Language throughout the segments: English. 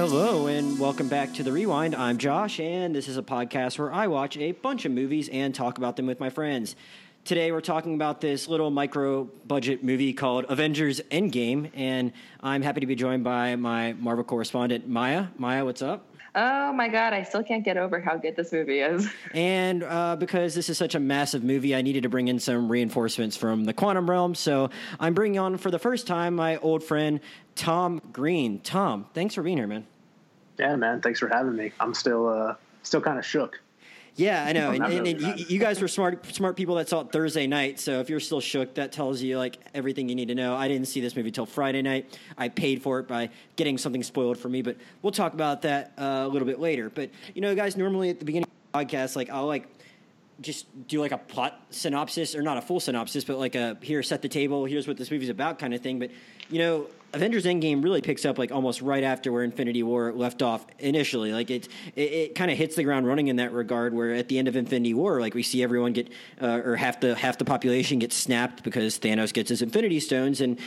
Hello, and welcome back to The Rewind. I'm Josh, and this is a podcast where I watch a bunch of movies and talk about them with my friends. Today, we're talking about this little micro budget movie called Avengers Endgame, and I'm happy to be joined by my Marvel correspondent, Maya. Maya, what's up? Oh my god, I still can't get over how good this movie is. And uh, because this is such a massive movie, I needed to bring in some reinforcements from the quantum realm. So I'm bringing on for the first time my old friend Tom Green. Tom, thanks for being here, man. Yeah, man. Thanks for having me. I'm still uh, still kind of shook. Yeah, I know. and, and, and you, you, guys were smart smart people that saw it Thursday night. So if you're still shook, that tells you like everything you need to know. I didn't see this movie till Friday night. I paid for it by getting something spoiled for me, but we'll talk about that uh, a little bit later. But you know, guys, normally at the beginning of the podcast, like I'll like just do like a plot synopsis or not a full synopsis, but like a here set the table. Here's what this movie's about, kind of thing. But you know, Avengers Endgame really picks up like almost right after where Infinity War left off initially. Like it, it, it kind of hits the ground running in that regard. Where at the end of Infinity War, like we see everyone get, uh, or half the half the population gets snapped because Thanos gets his Infinity Stones, and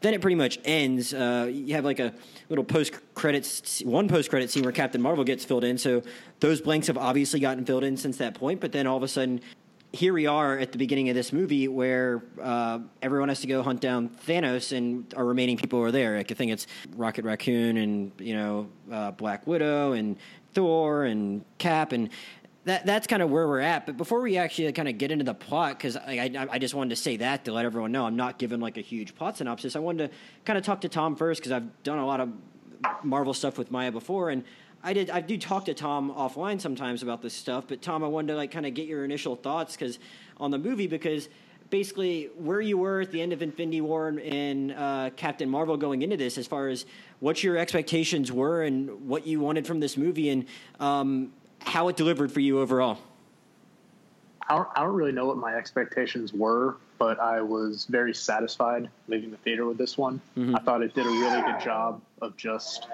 then it pretty much ends. Uh, you have like a little post credits, one post credit scene where Captain Marvel gets filled in. So those blanks have obviously gotten filled in since that point. But then all of a sudden, here we are at the beginning of this movie where uh, everyone has to go hunt down Thanos, and our remaining people are there. Like I think it's Rocket Raccoon and you know uh, Black Widow and Thor and Cap and. That, that's kind of where we're at. But before we actually kind of get into the plot, because I, I, I, just wanted to say that to let everyone know I'm not giving like a huge plot synopsis. I wanted to kind of talk to Tom first because I've done a lot of Marvel stuff with Maya before, and I did. I do talk to Tom offline sometimes about this stuff, but Tom, I wanted to like kind of get your initial thoughts because on the movie because basically where you were at the end of Infinity War and, uh, Captain Marvel going into this, as far as what your expectations were and what you wanted from this movie and um, how it delivered for you overall. I don't, I don't really know what my expectations were, but I was very satisfied leaving the theater with this one. Mm-hmm. I thought it did a really good job of just,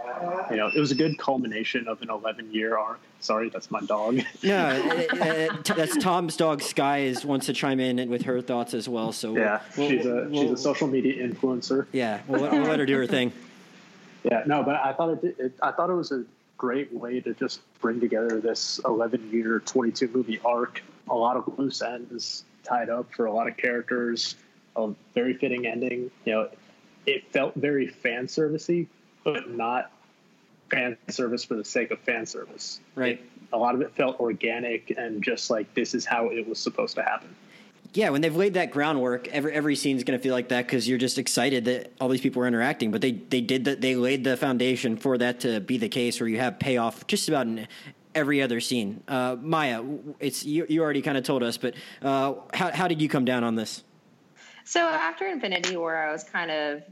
you know, it was a good culmination of an 11 year arc. Sorry, that's my dog. no, it, it, that's Tom's dog. Sky is wants to chime in with her thoughts as well. So yeah, we'll, she's a we'll, she's a social media influencer. Yeah, we'll, we'll let her do her thing. Yeah, no, but I thought it, did, it I thought it was a great way to just bring together this 11 year 22 movie arc. A lot of loose ends tied up for a lot of characters a very fitting ending. You know it felt very fan servicey but not fan service for the sake of fan service. Right. It, a lot of it felt organic and just like this is how it was supposed to happen yeah, when they've laid that groundwork, every every scene is going to feel like that because you're just excited that all these people are interacting. But they they did that. They laid the foundation for that to be the case, where you have payoff just about in every other scene. Uh, Maya, it's you. You already kind of told us, but uh, how how did you come down on this? So after Infinity War, I was kind of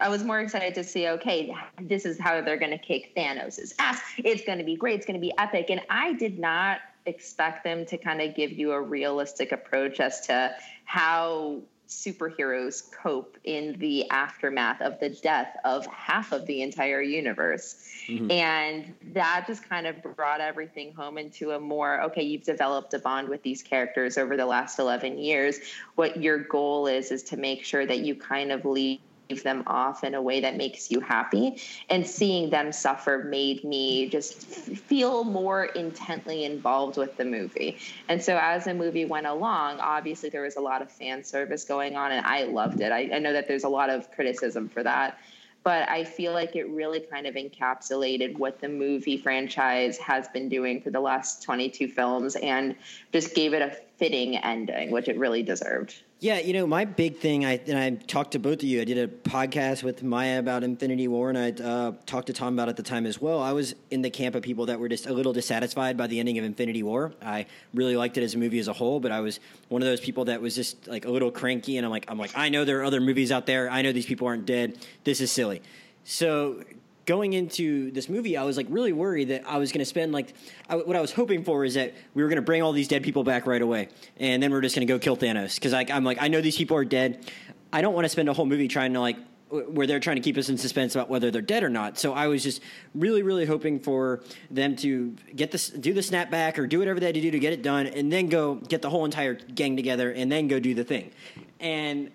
I was more excited to see, okay, this is how they're going to kick Thanos' ass. It's going to be great. It's going to be epic. And I did not expect them to kind of give you a realistic approach as to how superheroes cope in the aftermath of the death of half of the entire universe. Mm-hmm. And that just kind of brought everything home into a more okay, you've developed a bond with these characters over the last 11 years. What your goal is, is to make sure that you kind of leave them off in a way that makes you happy. And seeing them suffer made me just feel more intently involved with the movie. And so as the movie went along, obviously there was a lot of fan service going on, and I loved it. I, I know that there's a lot of criticism for that. But I feel like it really kind of encapsulated what the movie franchise has been doing for the last 22 films and just gave it a fitting ending, which it really deserved. Yeah, you know, my big thing, I and I talked to both of you. I did a podcast with Maya about Infinity War, and I uh, talked to Tom about it at the time as well. I was in the camp of people that were just a little dissatisfied by the ending of Infinity War. I really liked it as a movie as a whole, but I was one of those people that was just like a little cranky, and I'm like, I'm like, I know there are other movies out there. I know these people aren't dead. This is silly. So going into this movie, I was like really worried that I was going to spend like I, what I was hoping for is that we were going to bring all these dead people back right away, and then we're just going to go kill Thanos because like, I'm like I know these people are dead. I don't want to spend a whole movie trying to like where they're trying to keep us in suspense about whether they're dead or not. So I was just really, really hoping for them to get this, do the snapback or do whatever they had to do to get it done, and then go get the whole entire gang together and then go do the thing. And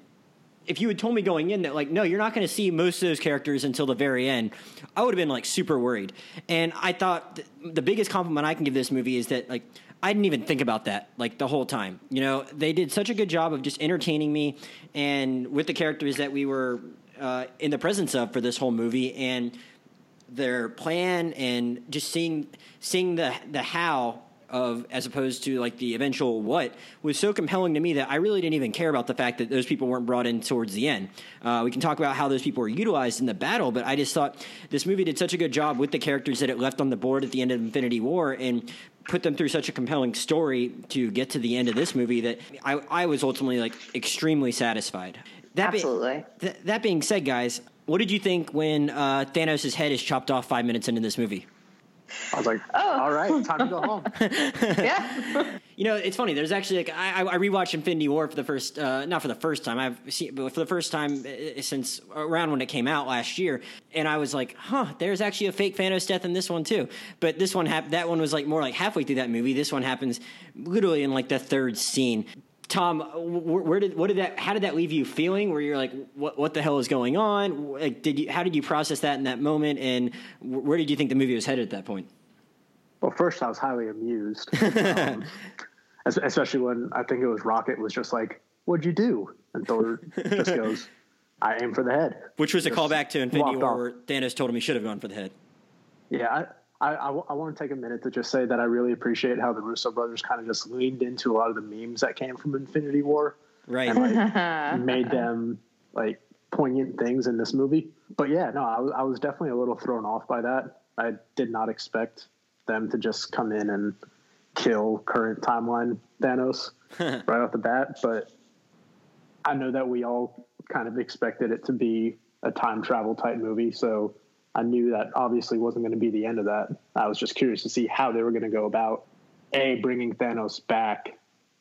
if you had told me going in that like no you're not going to see most of those characters until the very end i would have been like super worried. And i thought th- the biggest compliment i can give this movie is that like i didn't even think about that like the whole time. You know they did such a good job of just entertaining me and with the characters that we were uh, in the presence of for this whole movie and their plan and just seeing seeing the the how of as opposed to like the eventual what was so compelling to me that I really didn't even care about the fact that those people weren't brought in towards the end. Uh, we can talk about how those people were utilized in the battle, but I just thought this movie did such a good job with the characters that it left on the board at the end of Infinity War and put them through such a compelling story to get to the end of this movie that I, I was ultimately like extremely satisfied. That Absolutely. Be, th- that being said, guys, what did you think when uh, Thanos' head is chopped off five minutes into this movie? I was like, oh. all right, time to go home. yeah. You know, it's funny. There's actually like I, I rewatched Infinity War for the first, uh, not for the first time. I've seen, but for the first time uh, since around when it came out last year, and I was like, huh, there's actually a fake Thanos death in this one too. But this one, hap- that one was like more like halfway through that movie. This one happens literally in like the third scene. Tom, where, where, did what did that? How did that leave you feeling? Where you're like, what what the hell is going on? Like, did you how did you process that in that moment? And where did you think the movie was headed at that point? Well, first I was highly amused, um, especially when I think it was Rocket was just like, "What'd you do?" And Thor just goes, "I aim for the head," which was a callback to Infinity War, where Thanos told him he should have gone for the head. Yeah, I, I, I, want to take a minute to just say that I really appreciate how the Russo brothers kind of just leaned into a lot of the memes that came from Infinity War, right? And like made them like poignant things in this movie. But yeah, no, I was, I was definitely a little thrown off by that. I did not expect them to just come in and kill current timeline Thanos right off the bat. But I know that we all kind of expected it to be a time travel type movie, so I knew that obviously wasn't going to be the end of that. I was just curious to see how they were going to go about a bringing Thanos back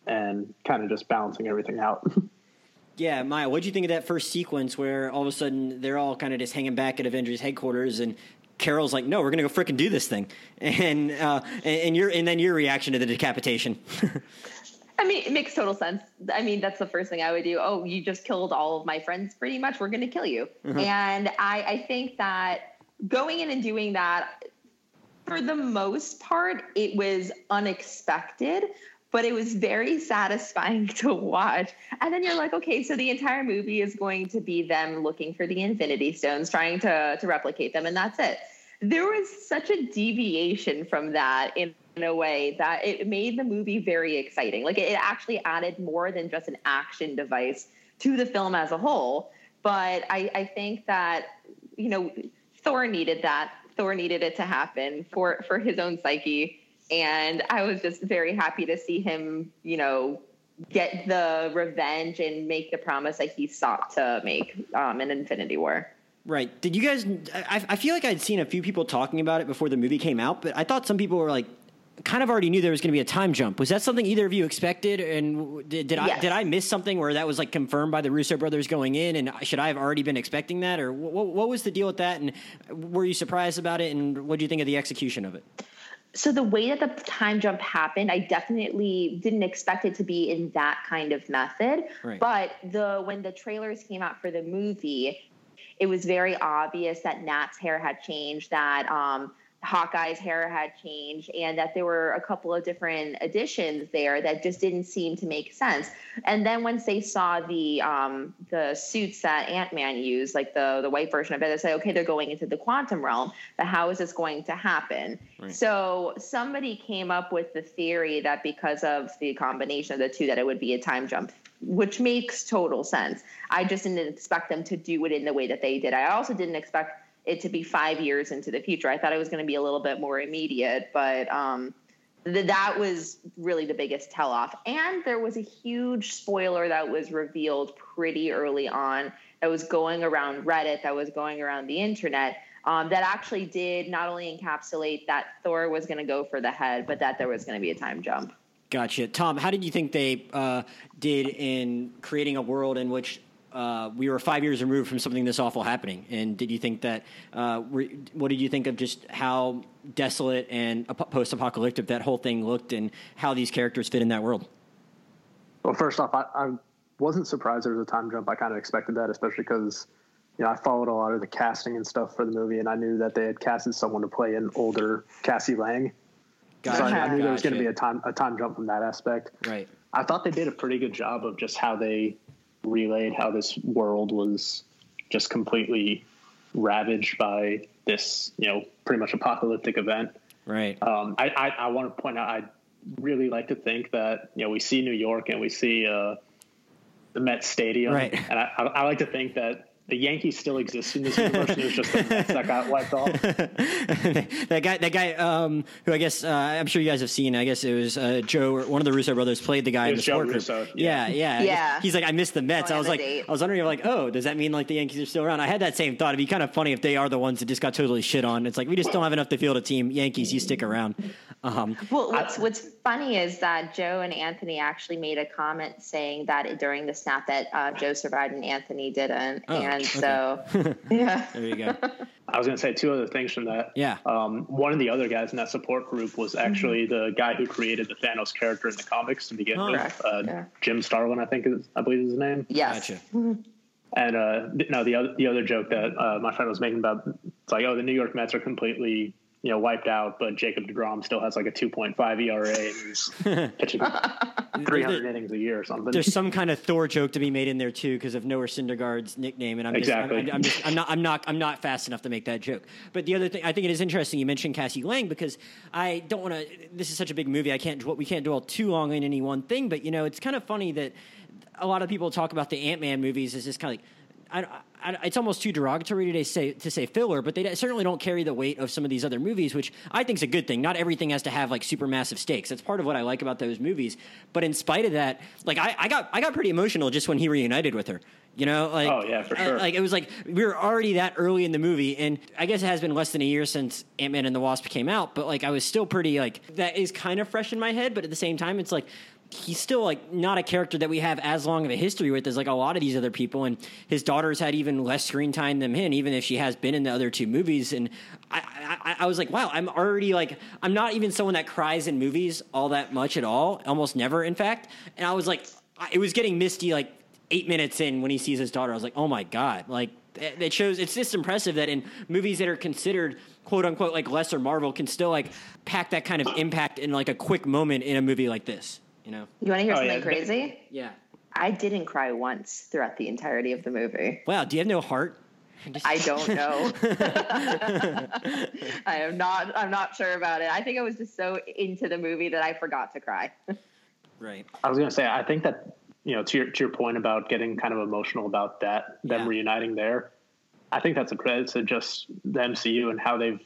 and kind of just balancing everything out. yeah, Maya, what do you think of that first sequence where all of a sudden they're all kind of just hanging back at Avengers headquarters and Carol's like, "No, we're going to go freaking do this thing," and uh, and your and then your reaction to the decapitation. I mean, it makes total sense. I mean, that's the first thing I would do. Oh, you just killed all of my friends, pretty much. We're going to kill you. Mm-hmm. And I, I think that going in and doing that for the most part it was unexpected but it was very satisfying to watch. And then you're like okay so the entire movie is going to be them looking for the infinity stones trying to to replicate them and that's it. There was such a deviation from that in, in a way that it made the movie very exciting. Like it actually added more than just an action device to the film as a whole. But i i think that you know Thor needed that. Thor needed it to happen for for his own psyche, and I was just very happy to see him, you know, get the revenge and make the promise that he sought to make um, in Infinity War. Right. Did you guys? I, I feel like I'd seen a few people talking about it before the movie came out, but I thought some people were like, kind of already knew there was going to be a time jump. Was that something either of you expected? And did, did yes. I did I miss something where that was like confirmed by the Russo brothers going in? And should I have already been expecting that, or what, what was the deal with that? And were you surprised about it? And what do you think of the execution of it? So the way that the time jump happened, I definitely didn't expect it to be in that kind of method. Right. But the when the trailers came out for the movie, it was very obvious that Nat's hair had changed. That um, Hawkeye's hair had changed and that there were a couple of different additions there that just didn't seem to make sense. And then once they saw the um, the suits that Ant Man used, like the the white version of it, they said, okay, they're going into the quantum realm. But how is this going to happen? Right. So somebody came up with the theory that because of the combination of the two, that it would be a time jump which makes total sense. I just didn't expect them to do it in the way that they did. I also didn't expect it to be five years into the future. I thought it was going to be a little bit more immediate, but um, th- that was really the biggest tell off. And there was a huge spoiler that was revealed pretty early on that was going around Reddit, that was going around the internet. Um, that actually did not only encapsulate that Thor was going to go for the head, but that there was going to be a time jump. Gotcha. Tom, how did you think they uh, did in creating a world in which uh, we were five years removed from something this awful happening. And did you think that? Uh, re- what did you think of just how desolate and post-apocalyptic that whole thing looked, and how these characters fit in that world? Well, first off, I, I wasn't surprised there was a time jump. I kind of expected that, especially because you know I followed a lot of the casting and stuff for the movie, and I knew that they had casted someone to play an older Cassie Lang. Gotcha. So I, I knew there was going to be a time a time jump from that aspect. right. I thought they did a pretty good job of just how they relayed how this world was just completely ravaged by this, you know, pretty much apocalyptic event. Right. Um, I, I, I want to point out, I really like to think that, you know, we see New York and we see uh, the Met Stadium. Right. And I, I, I like to think that the Yankees still exist in this universe. and it was just the Mets that got wiped off. that guy, that guy, um, who I guess uh, I'm sure you guys have seen. I guess it was uh, Joe, or one of the Russo brothers, played the guy It in the was Joe sport group. Russo, Yeah, yeah. yeah, Yeah. He's like, I missed the Mets. Going I was like, date. I was wondering, like, oh, does that mean like the Yankees are still around? I had that same thought. It'd be kind of funny if they are the ones that just got totally shit on. It's like we just don't have enough to field a team. Yankees, you stick around. Um, Well, what's what's funny is that Joe and Anthony actually made a comment saying that during the snap that uh, Joe survived and Anthony didn't, Oh, and okay. so yeah, there you go. I was going to say two other things from that. Yeah. Um, one of the other guys in that support group was actually the guy who created the Thanos character in the comics to begin Oh. with. Correct, Uh, yeah. Jim Starlin, I think, is, I believe is his name. yes, Gotcha. And uh, th- no, the other the other joke that uh, my friend was making about it's like, oh, the New York Mets are completely you know wiped out, but Jacob Degrom still has like a 2.5 ERA and he's pitching 300 innings a year or something. There's some kind of Thor joke to be made in there too because of Noah Syndergaard's nickname, and I'm just, I'm- Exactly. I'm, I'm just, I'm not, I'm not, I'm not fast enough to make that joke. But the other thing, I think it is interesting you mentioned Cassie Lang because I don't want to. This is such a big movie. I can't, dwell- we can't dwell too long on any one thing. But you know, it's kind of funny that a lot of people talk about the Ant Man movies as just kind of like. I, I, it's almost too derogatory to say to say filler, but they certainly don't carry the weight of some of these other movies, which I think is a good thing. Not everything has to have like super massive stakes. That's part of what I like about those movies. But in spite of that, like I, I got I got pretty emotional just when he reunited with her. You know, like Oh, yeah, for sure. like it was like we were already that early in the movie, and I guess it has been less than a year since Ant Man and the Wasp came out. But like I was still pretty like that is kind of fresh in my head. But at the same time, it's like he's still like not a character that we have as long of a history with as like a lot of these other people and his daughter's had even less screen time than him even if she has been in the other two movies and I, I, I was like wow i'm already like i'm not even someone that cries in movies all that much at all almost never in fact and i was like it was getting misty like eight minutes in when he sees his daughter. I was like oh my god like it shows it's just impressive that in movies that are considered quote unquote like lesser marvel can still like pack that kind of impact in like a quick moment in a movie like this you know You want to hear Oh, something yeah. crazy? yeah I didn't cry once throughout the entirety of the movie. Wow, do you have no heart? I don't know. I am not. I'm not sure about it. I think I was just so into the movie that I forgot to cry. Right. I was going to say, I think that, you know, to your, to your point about getting kind of emotional about that, them Yeah. reuniting there, I think that's a credit to just the MCU and how they've,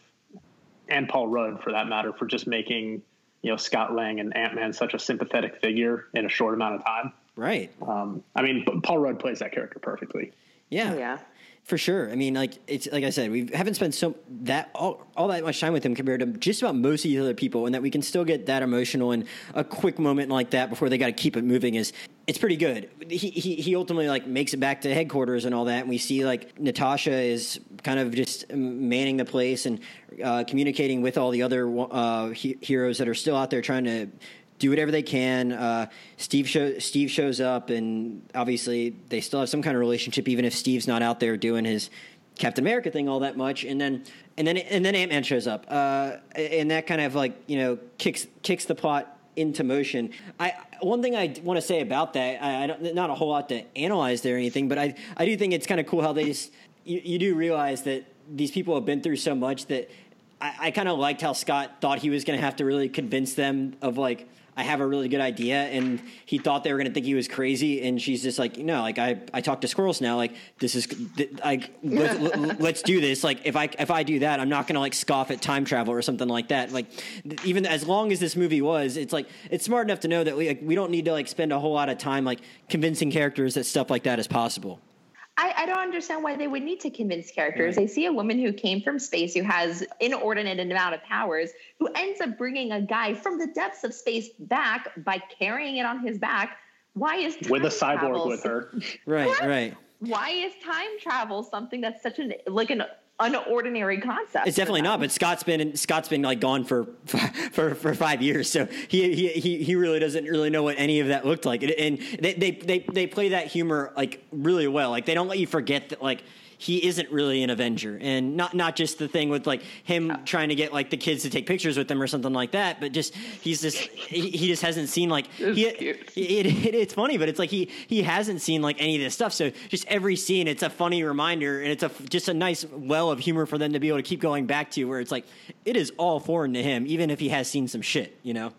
and Paul Rudd for that matter, for just making, you know, Scott Lang and Ant Man such a sympathetic figure in a short amount of time. Right. Um, I mean, Paul Rudd plays that character perfectly. Yeah. yeah. For sure. I mean, like it's like I said, we haven't spent so that all, all that much time with him compared to just about most of the other people, and that we can still get that emotional in a quick moment like that before they got to keep it moving is it's pretty good. He, he he ultimately like makes it back to headquarters and all that, and we see like Natasha is kind of just manning the place and uh, communicating with all the other uh, he- heroes that are still out there trying to do whatever they can. Uh, Steve show, Steve shows up, and obviously they still have some kind of relationship, even if Steve's not out there doing his Captain America thing all that much. And then and then and then Ant Man shows up, uh, and that kind of like you know kicks kicks the plot into motion. I one thing I want to say about that, I, I don't not a whole lot to analyze there or anything, but I I do think it's kind of cool how they just you, you do realize that these people have been through so much that I, I kind of liked how Scott thought he was going to have to really convince them of like I have a really good idea, and he thought they were going to think he was crazy, and she's just like, no, like I I talk to squirrels now, like this is like let's, let- let's do this. Like if I if I do that, I'm not going to like scoff at time travel or something like that. Like even as long as this movie was, it's like it's smart enough to know that we like, we don't need to like spend a whole lot of time like convincing characters that stuff like that is possible. I, I don't understand why they would need to convince characters. They see a woman who came from space, who has inordinate amount of powers, who ends up bringing a guy from the depths of space back by carrying it on his back. Why is time With a cyborg travel with her. Right, right. Why is time travel something that's such an like an unordinary concept. It's definitely not. But Scott's been Scott's been like gone for for for five years, so he he he really doesn't really know what any of that looked like. And they they they, they play that humor like really well. Like they don't let you forget that like he isn't really an Avenger, and not not just the thing with like him trying to get like the kids to take pictures with him or something like that, but just he's just he, he just hasn't seen like he, it, it, it's funny, but it's like he he hasn't seen like any of this stuff. So just every scene, it's a funny reminder, and it's a just a nice well of humor for them to be able to keep going back to, where it's like it is all foreign to him, even if he has seen some shit, you know.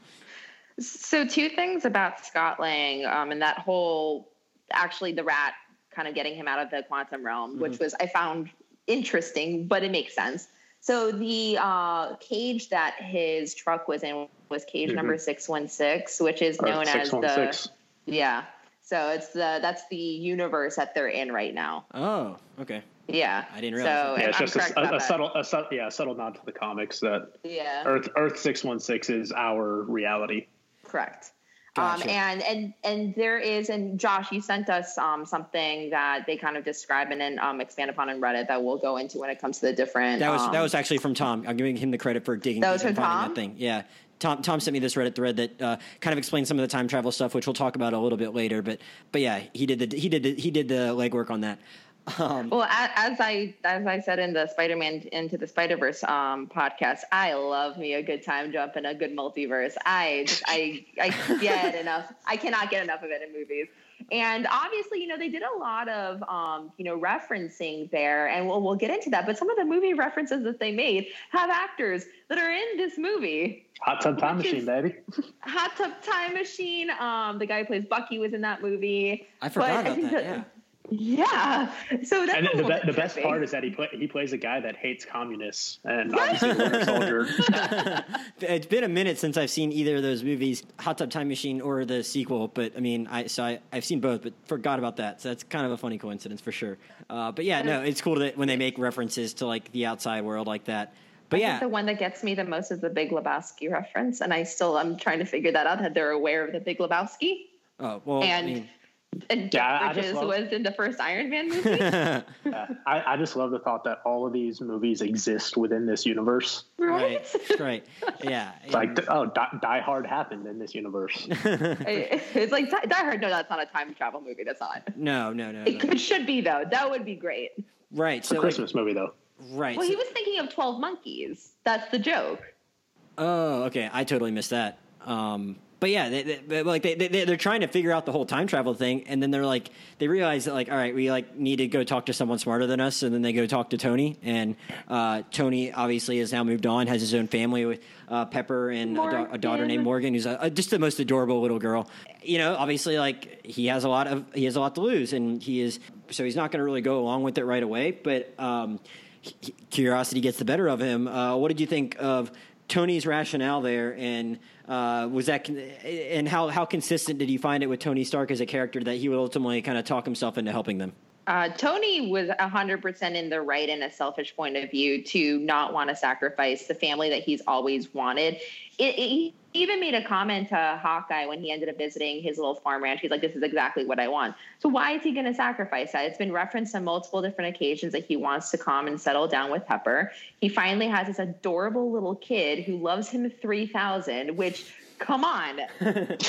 So two things about Scott Lang um, and that whole actually the rat kind of getting him out of the quantum realm, mm-hmm. which was I found interesting, but it makes sense. So the uh, cage that his truck was in was cage mm-hmm. number six one six, which is known as the yeah. So it's the that's the universe that they're in right now. Oh, okay. Yeah, I didn't realize. So, yeah, it's just a, a, a subtle, a subtle, yeah, a subtle nod to the comics that yeah, Earth Earth six one six is our reality. Correct. Um, gotcha. Um, and and and there is, and Josh, you sent us um, something that they kind of describe and then um, expand upon in Reddit that we'll go into when it comes to the different. That was that um, was actually from Tom. I'm giving him the credit for digging. That was from Tom. That thing, yeah. Tom, Tom sent me this Reddit thread that uh, kind of explains some of the time travel stuff, which we'll talk about a little bit later. But but yeah, he did the he did the, he did the legwork on that. Um, well, as I as I said in the Spider-Man into the Spider-Verse um, podcast, I love me a good time jump and a good multiverse. I just, I I get enough. I cannot get enough of it in movies. And obviously, you know, they did a lot of um, you know referencing there, and we'll we'll get into that. But some of the movie references that they made have actors that are in this movie. Hot Tub Time Machine, baby. Hot Tub Time Machine. Um, the guy who plays Bucky was in that movie. I forgot about that. yeah yeah. So that's and the, the, the best part is that he play, he plays a guy that hates communists and obviously Winter Soldier. it's been a minute since I've seen either of those movies, Hot Tub Time Machine or the sequel. But I mean, I so I, I've seen both, but forgot about that. So that's kind of a funny coincidence for sure. Uh, but yeah, no, it's cool that when they make references to like the outside world like that. But I yeah, the one that gets me the most is the Big Lebowski reference, and I still I'm trying to figure that out. That they're aware of the Big Lebowski. Oh well, and I mean, and yeah, Bridges love, was in the first Iron Man movie. yeah, I, I, just love the thought that all of these movies exist within this universe. Right, right, right. yeah. It's like oh, Die, Die, Hard happened in this universe. it's like Die Hard. No, that's not a time travel movie. That's not. No, no, no. It no. Could, should be though. That would be great. Right. It's so a Christmas like, movie though. Right. Well, so, he was thinking of Twelve Monkeys. That's the joke. Oh, okay. I totally missed that. Um, but yeah, they, they, like they, they they're trying to figure out the whole time travel thing, and then they're like they realize that like all right, we like need to go talk to someone smarter than us, and then they go talk to Tony, and uh, Tony obviously has now moved on, has his own family with uh, Pepper and a, da- a, daughter named Morgan, who's a, a, just the most adorable little girl. You know, obviously like he has a lot of he has a lot to lose, and he is so he's not going to really go along with it right away, but. Um, curiosity gets the better of him. Uh, what did you think of Tony's rationale there, and uh, was that, and how how consistent did you find it with Tony Stark as a character that he would ultimately kind of talk himself into helping them? Uh, Tony was 100% in the right in a selfish point of view to not want to sacrifice the family that he's always wanted. It, it, he even made a comment to Hawkeye when he ended up visiting his little farm ranch. He's like, This is exactly what I want. So, why is he going to sacrifice that? It's been referenced on multiple different occasions that he wants to come and settle down with Pepper. He finally has this adorable little kid who loves him 3000, which come on.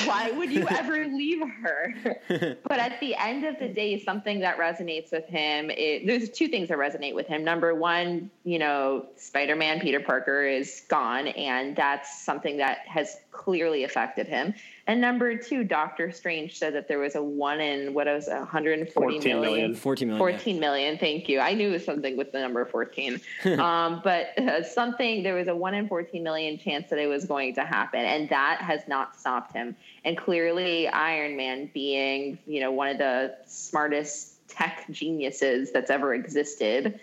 Why would you ever leave her? but at the end of the day, something that resonates with him, it, there's two things that resonate with him. Number one, you know, Spider Man Peter Parker is gone, and that's something that has clearly affected him. And number two, Doctor Strange said that there was a one in what was 140 million. million. 14 million. 14 yeah. million. Thank you. I knew it was something with the number 14. um, but uh, something, there was a one in 14 million chance that it was going to happen. And that has not stopped him. And clearly, Iron Man being, you know, one of the smartest tech geniuses that's ever existed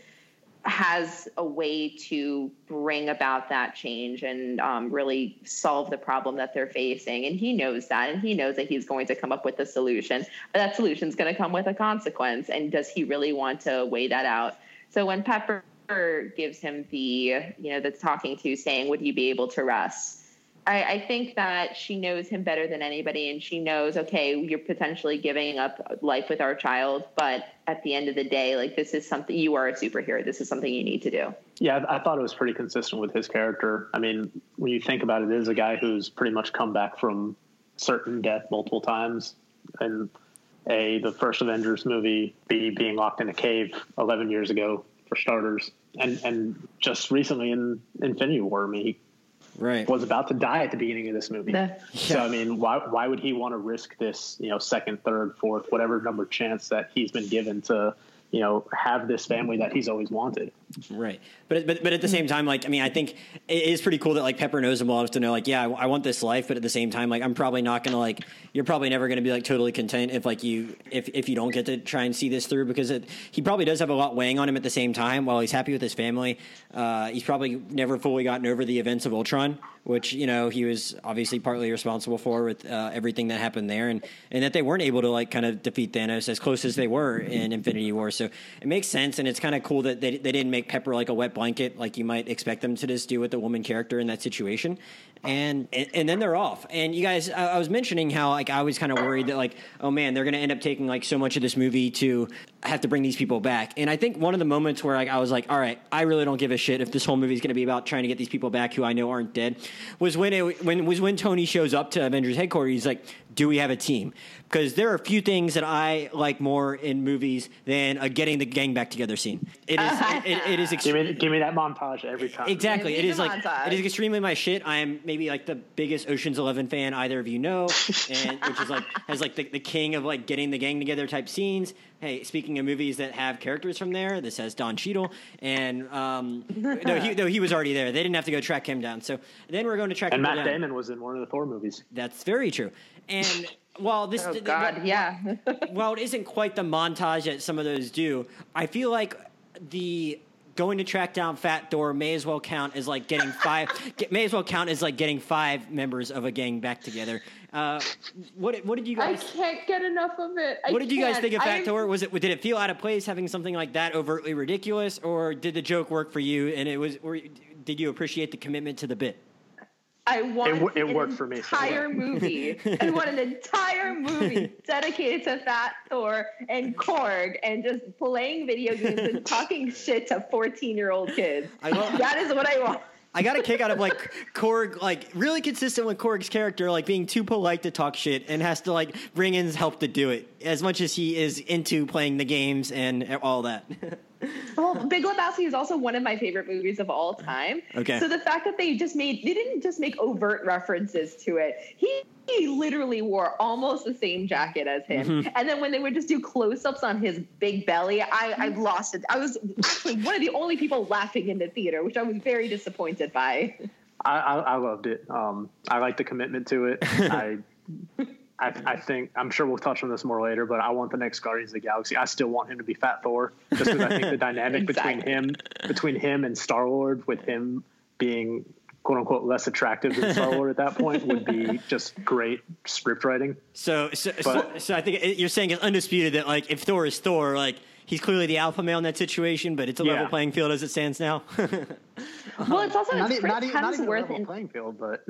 has a way to bring about that change and um, really solve the problem that they're facing. And he knows that, and he knows that he's going to come up with a solution. But that solution is going to come with a consequence. And does he really want to weigh that out? So when Pepper gives him the, you know, the talking to saying, "Would you be able to rest?" I, I, think that she knows him better than anybody, and she knows, okay, you're potentially giving up life with our child, but at the end of the day, like this is something you are a superhero. This is something you need to do. Yeah, I thought it was pretty consistent with his character. I mean, when you think about it, it is a guy who's pretty much come back from certain death multiple times, and a the first Avengers movie, B being locked in a cave 11 years ago for starters, and and just recently in Infinity War, I mean, he right. was about to die at the beginning of this movie. Yeah. So I mean, why why would he want to risk this, you know, second, third, fourth, whatever number chance that he's been given to you know have this family that he's always wanted. Right, but but but at the same time, like I mean, I think it is pretty cool that like Pepper knows him well enough to know like, yeah, I, I want this life, but at the same time, like I'm probably not gonna like you're probably never gonna be like totally content if like you if if you don't get to try and see this through because it, he probably does have a lot weighing on him at the same time. While he's happy with his family, uh, he's probably never fully gotten over the events of Ultron, which you know he was obviously partly responsible for with uh, everything that happened there, and and that they weren't able to like kind of defeat Thanos as close as they were in Infinity War. So it makes sense, and it's kind of cool that they they didn't make Pepper like a wet blanket like you might expect them to just do with the woman character in that situation. And, and, and then they're off. And you guys, I, I was mentioning how like I was kind of worried that like, oh man, they're going to end up taking like so much of this movie to have to bring these people back. And I think one of the moments where like I was like, all right, I really don't give a shit if this whole movie is going to be about trying to get these people back who I know aren't dead, was when it when was when Tony shows up to Avengers headquarters. He's like, do we have a team? Because there are a few things that I like more in movies than a getting the gang back together scene. It is it, it, it is extre- give me give me that montage every time. Exactly, it is like montage. it is extremely my shit. I am maybe like the biggest Ocean's Eleven fan either of you know, and which is like has like the, the king of like getting the gang together type scenes. Hey, speaking of movies that have characters from there, this has Don Cheadle, and um, no, he, no, he was already there. They didn't have to go track him down. So then we're going to track. And Matt down. Damon was in one of the Thor movies. That's very true. And while this, oh God, the, yeah. while it isn't quite the montage that some of those do, I feel like the going to track down Fat Thor may as well count as like getting five. get, may as well count as like getting five members of a gang back together. Uh, what what did you guys? I can't get enough of it. I what did you guys think of Fat I'm... Thor? Was it did it feel out of place having something like that overtly ridiculous, or did the joke work for you? And it was, or did you appreciate the commitment to the bit? I want it, it worked for me. Entire so movie. I want an entire movie dedicated to Fat Thor and Korg and just playing video games and talking shit to fourteen-year-old kids. Love, that is what I want. I got a kick out of like Korg, like really consistent with Korg's character, like being too polite to talk shit and has to like bring in help to do it as much as he is into playing the games and all that. well, Big Lebowski is also one of my favorite movies of all time. Okay. So the fact that they just made they didn't just make overt references to it. He he literally wore almost the same jacket as him. Mm-hmm. And then when they would just do close-ups on his big belly, I, I lost it. I was actually one of the only people laughing in the theater, which I was very disappointed by. I, I, I loved it. Um, I like the commitment to it. I I, I, think I'm sure we'll touch on this more later, but I want the next Guardians of the Galaxy. I still want him to be Fat Thor, just because I think the dynamic exactly. between him, between him and Star Lord, with him being quote unquote less attractive than Star Lord at that point, would be just great script writing. So, so, but, so, so I think you're saying it's undisputed that like if Thor is Thor, like he's clearly the alpha male in that situation, but it's a yeah. level playing field as it stands now. well, it's also not, it's Chris not, Hemsworth not even a level playing field, but.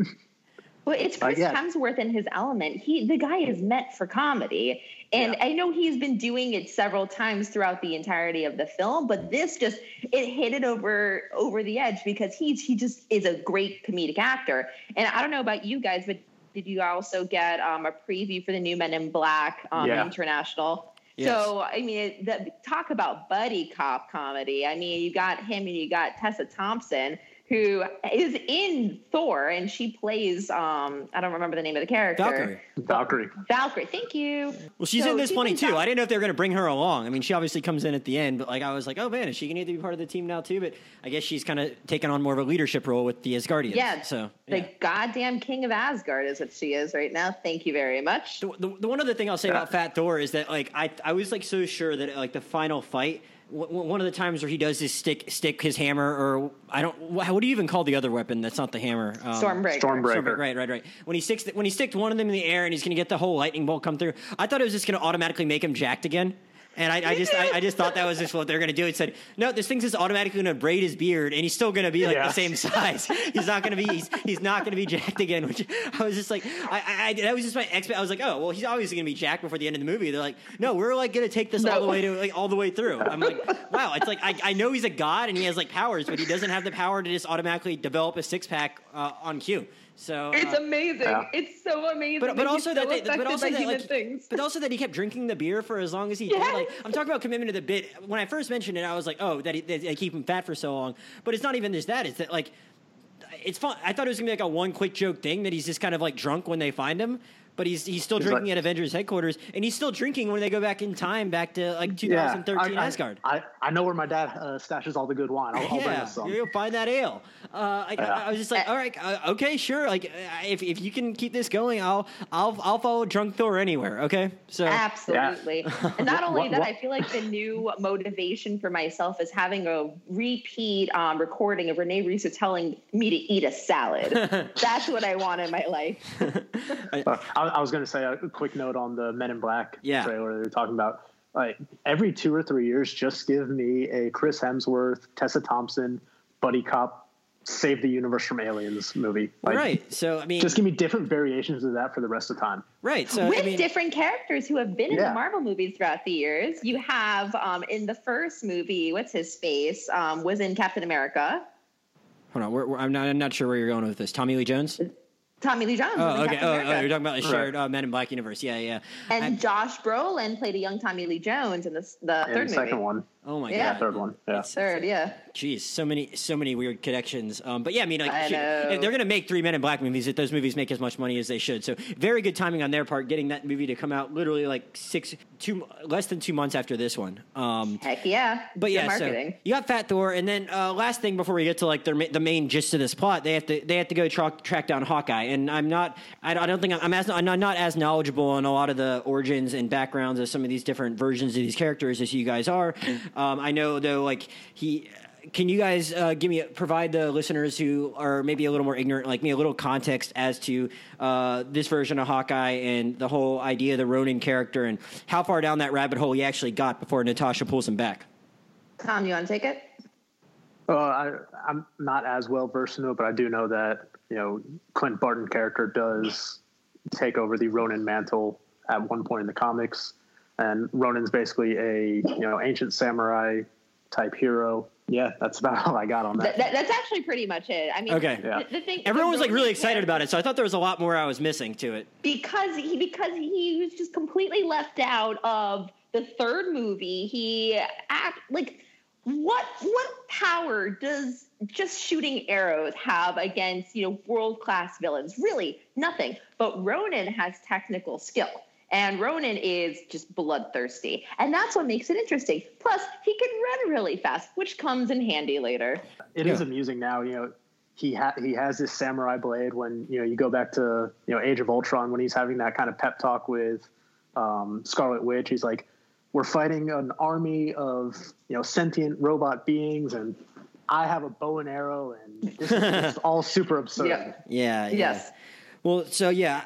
Well, it's Chris uh, Hemsworth in his element. He, the guy, is meant for comedy, and yeah. I know he's been doing it several times throughout the entirety of the film. But this just it hit it over over the edge because he's he just is a great comedic actor. And I don't know about you guys, but did you also get um, a preview for the new Men in Black um, yeah. International? Yes. So I mean, the, talk about buddy cop comedy. I mean, you got him and you got Tessa Thompson who is in Thor, and she plays um I don't remember the name of the character. Valkyrie. Valkyrie. Valkyrie. Thank you. Well, she's so in this plenty too. Val- I didn't know if they were going to bring her along. I mean, she obviously comes in at the end, but like I was like, oh man, is she going to be part of the team now too? But I guess she's kind of taken on more of a leadership role with the Asgardians. Yeah. So yeah. the goddamn king of Asgard is what she is right now. Thank you very much. The, the, the one other thing I'll say yeah. about Fat Thor is that like I I was like so sure that like the final fight one of the times where he does his stick stick his hammer or I don't what do you even call the other weapon that's not the hammer? Um, Stormbreaker. Stormbreaker. Stormbreaker right right right. When he sticks when he sticked one of them in the air and he's going to get the whole lightning bolt come through I thought it was just going to automatically make him jacked again And I, I just I, I, just thought that was just what they're gonna do. It said, no, this thing's just automatically gonna braid his beard, and he's still gonna be like yeah. the same size. He's not gonna be he's, he's not gonna be jacked again. Which I was just like, I, I that was just my expect. I was like, oh well, he's obviously gonna be jacked before the end of the movie. They're like, no, we're like gonna take this no. all the way to like all the way through. I'm like, wow, it's like I, I know he's a god and he has like powers, but he doesn't have the power to just automatically develop a six pack uh, on cue. So it's uh, amazing. Yeah. It's so amazing. But, but also that, they, but also that like, things. but also that he kept drinking the beer for as long as he yes. did. Like I'm talking about commitment to the bit. When I first mentioned it, I was like, oh, that, he, that they keep him fat for so long. But it's not even just that. It's that like it's fun. I thought it was gonna be like a one quick joke thing that he's just kind of like drunk when they find him but he's he's still he's drinking like, at Avengers headquarters, and he's still drinking when they go back in time, back to like 2013 yeah, I, Asgard. I, I know where my dad uh, stashes all the good wine. I'll, I'll yeah, bring some. You'll find that ale. Uh, I, yeah. I, I, was just like, all right, uh, okay, sure. Like, uh, if, if you can keep this going, I'll I'll I'll follow Drunk Thor anywhere. Okay, so absolutely. and not only what, that, what? I feel like the new motivation for myself is having a repeat um, recording of Rene Russo telling me to eat a salad. That's what I want in my life. I, I was going to say a quick note on the Men in Black yeah. trailer they were talking about. Like every two or three years, just give me a Chris Hemsworth, Tessa Thompson, buddy cop, save the universe from aliens movie. Like, right. So I mean, just give me different variations of that for the rest of the time. Right. So with I mean, different characters who have been in yeah. the Marvel movies throughout the years, you have um, in the first movie, what's his face, um, was in Captain America. Hold on, we're, we're, I'm not. I'm not sure where you're going with this. Tommy Lee Jones. Tommy Lee Jones. Oh, okay. Oh, oh, you're talking about the shared uh, Men in Black universe. Yeah, yeah. And I, Josh Brolin played a young Tommy Lee Jones in the the third the second one. Oh my god. yeah. god, third one. Yeah, it's third. Yeah. Jeez, so many, so many weird connections. Um, but yeah, I mean, like, I should, they're going to make three Men in Black movies. If those movies make as much money as they should, so very good timing on their part, getting that movie to come out literally like six, two, less than two months after this one. Um, Heck yeah! But good yeah, marketing. so you got Fat Thor, and then uh, last thing before we get to like their the main gist of this plot, they have to they have to go track track down Hawkeye, and I'm not, I, I don't think I'm, I'm as I'm not as knowledgeable on a lot of the origins and backgrounds of some of these different versions of these characters as you guys are. Um, I know though like he can you guys uh, give me provide the listeners who are maybe a little more ignorant like me a little context as to uh, this version of Hawkeye and the whole idea of the Ronin character and how far down that rabbit hole he actually got before Natasha pulls him back? Tom, you want to take it? Uh, I, I'm not as well versed in it, but I do know that you know Clint Barton character does take over the Ronin mantle at one point in the comics, and Ronin's basically a you know ancient samurai type hero. Yeah, that's about all I got on that. that that's actually pretty much it. I mean, okay. Yeah. The, the thing, everyone was like really excited about it, so I thought there was a lot more I was missing to it because he because he was just completely left out of the third movie. He act like what what power does just shooting arrows have against you know world class villains? Really, nothing. But Ronin has technical skill. And Ronin is just bloodthirsty. And that's what makes it interesting. Plus, he can run really fast, which comes in handy later. It yeah. is amusing now, you know. He ha- he has this samurai blade when you know you go back to you know Age of Ultron when he's having that kind of pep talk with um, Scarlet Witch. He's like, "We're fighting an army of you know sentient robot beings, and I have a bow and arrow, and this is all super absurd." Yeah. yeah, yeah. Yes. Well, so yeah,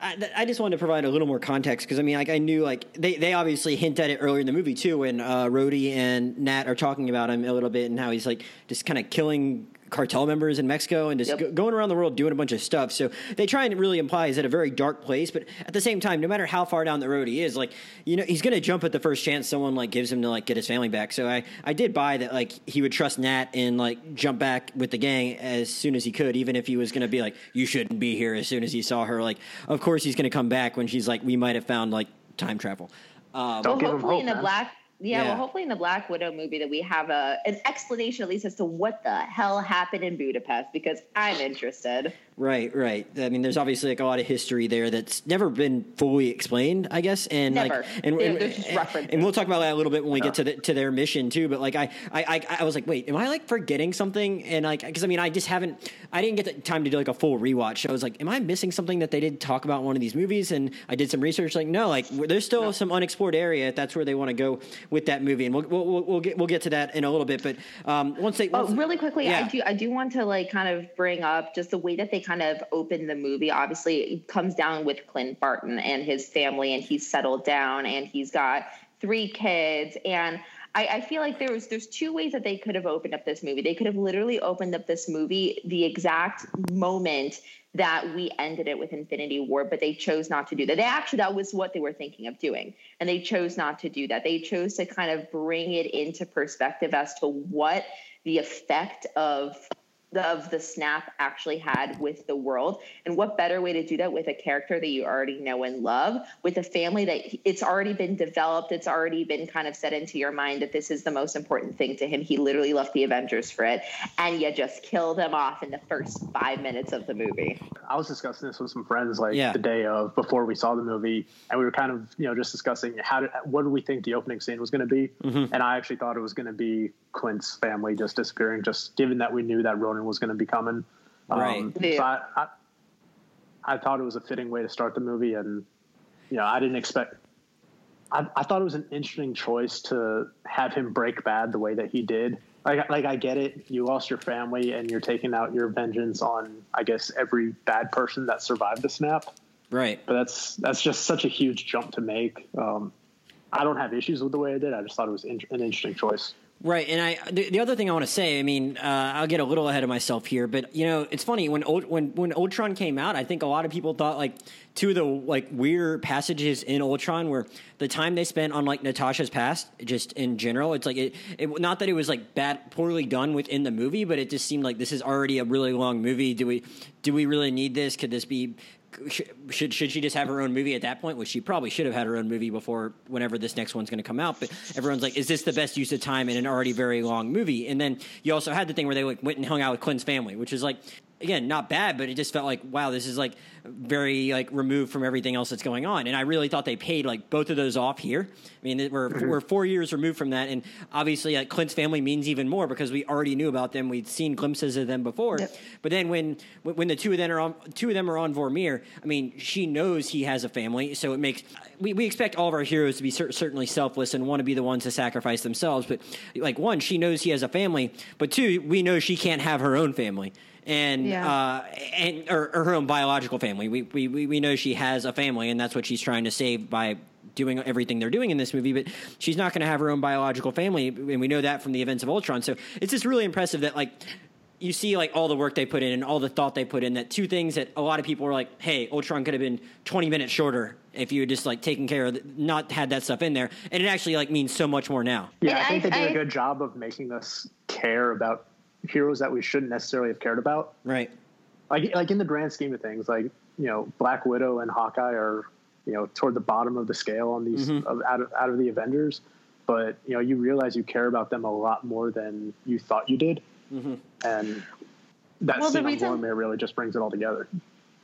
I, I, just wanted to provide a little more context because I mean, like I knew like they, they obviously hint at it earlier in the movie too when uh, Rhodey and Nat are talking about him a little bit and how he's like just kind of killing cartel members in Mexico and just yep. going around the world doing a bunch of stuff. So they try and really imply he's at a very dark place, but at the same time, no matter how far down the road he is, like you know, he's going to jump at the first chance someone like gives him to like get his family back. So I I did buy that like he would trust Nat and like jump back with the gang as soon as he could, even if he was going to be like you shouldn't be here as soon as he saw her. Like of course he's going to come back when she's like we might have found like time travel. Um, well, hopefully hope, in the black yeah, yeah, well, hopefully in the Black Widow movie that we have a an explanation at least as to what the hell happened in Budapest because I'm interested. Right, right. I mean, there's obviously like a lot of history there that's never been fully explained, I guess. And never. like, and, and, and, and, we'll talk about that a little bit when we get to the, to their mission too. But like, I, I, I was like, wait, am I like forgetting something? And like, because I mean, I just haven't, I didn't get the time to do like a full rewatch. I was like, am I missing something that they did talk about in one of these movies? And I did some research. Like, no, like there's still no. some unexplored area. That's where they want to go with that movie, and we'll, we'll, we'll get we'll get to that in a little bit. But um, once they, oh, once, really quickly, yeah. I do I do want to like kind of bring up just the way that they kind of open the movie. Obviously, it comes down with Clint Barton and his family, and he's settled down, and he's got three kids and I, I, feel like there was there's two ways that they could have opened up this movie. They could have literally opened up this movie the exact moment that we ended it with Infinity War, but they chose not to do that. They actually that was what they were thinking of doing, and they chose not to do that. They chose to kind of bring it into perspective as to what the effect of of the snap actually had with the world and what better way to do that with a character that you already know and love with a family that it's already been developed it's already been kind of set into your mind that this is the most important thing to him he literally left the avengers for it and you just kill them off in the first five minutes of the movie i was discussing this with some friends like yeah. the day of before we saw the movie and we were kind of you know just discussing how did what did we think the opening scene was going to be mm-hmm. and i actually thought it was going to be clint's family just disappearing just given that we knew that Ronin was going to be coming. Right. Um, yeah. So I, I, I, thought it was a fitting way to start the movie, and you know, I didn't expect. I, I thought it was an interesting choice to have him break bad the way that he did. Like, like I get it. You lost your family, and you're taking out your vengeance on, I guess, every bad person that survived the snap. Right. But that's that's just such a huge jump to make. Um, I don't have issues with the way I did. I just thought it was in, an interesting choice. Right, and I the, the, other thing I want to say, I mean, uh, I'll get a little ahead of myself here, but you know, it's funny when when when Ultron came out, I think a lot of people thought like two of the like weird passages in Ultron were the time they spent on like Natasha's past, just in general. It's like it, it not that it was like bad, poorly done within the movie, but it just seemed like this is already a really long movie. Do we do we really need this? Could this be should should she just have her own movie at that point? Which she probably should have had her own movie before whenever this next one's going to come out. But everyone's like, is this the best use of time in an already very long movie? And then you also had the thing where they like went and hung out with Clint's family, which is like again not bad, but it just felt like wow, this is like very like removed from everything else that's going on. And I really thought they paid like both of those off here. I mean, we're mm-hmm. we're four years removed from that, and obviously like Clint's family means even more because we already knew about them. We'd seen glimpses of them before. Yep. But then when when the two of them are on two of them are on Vormir, I mean, she knows he has a family, so it makes we, we expect all of our heroes to be cer- certainly selfless and want to be the ones to sacrifice themselves. But like one, she knows he has a family, but two, we know she can't have her own family and yeah. uh, and or, or, her own biological family. We, we we know she has a family, and that's what she's trying to save by doing everything they're doing in this movie. But she's not going to have her own biological family, and we know that from the events of Ultron. So it's just really impressive that like you see like all the work they put in and all the thought they put in that two things that a lot of people were like hey ultron could have been 20 minutes shorter if you had just like taken care of the, not had that stuff in there and it actually like means so much more now yeah and i think I, they did I, a good job of making us care about heroes that we shouldn't necessarily have cared about. Right. Like like in the grand scheme of things, like you know, Black Widow and Hawkeye are you know toward the bottom of the scale on these mm-hmm. of, out of out of the Avengers, but you know you realize you care about them a lot more than you thought you did, mm-hmm. and that well, scene on Vormir really just brings it all together.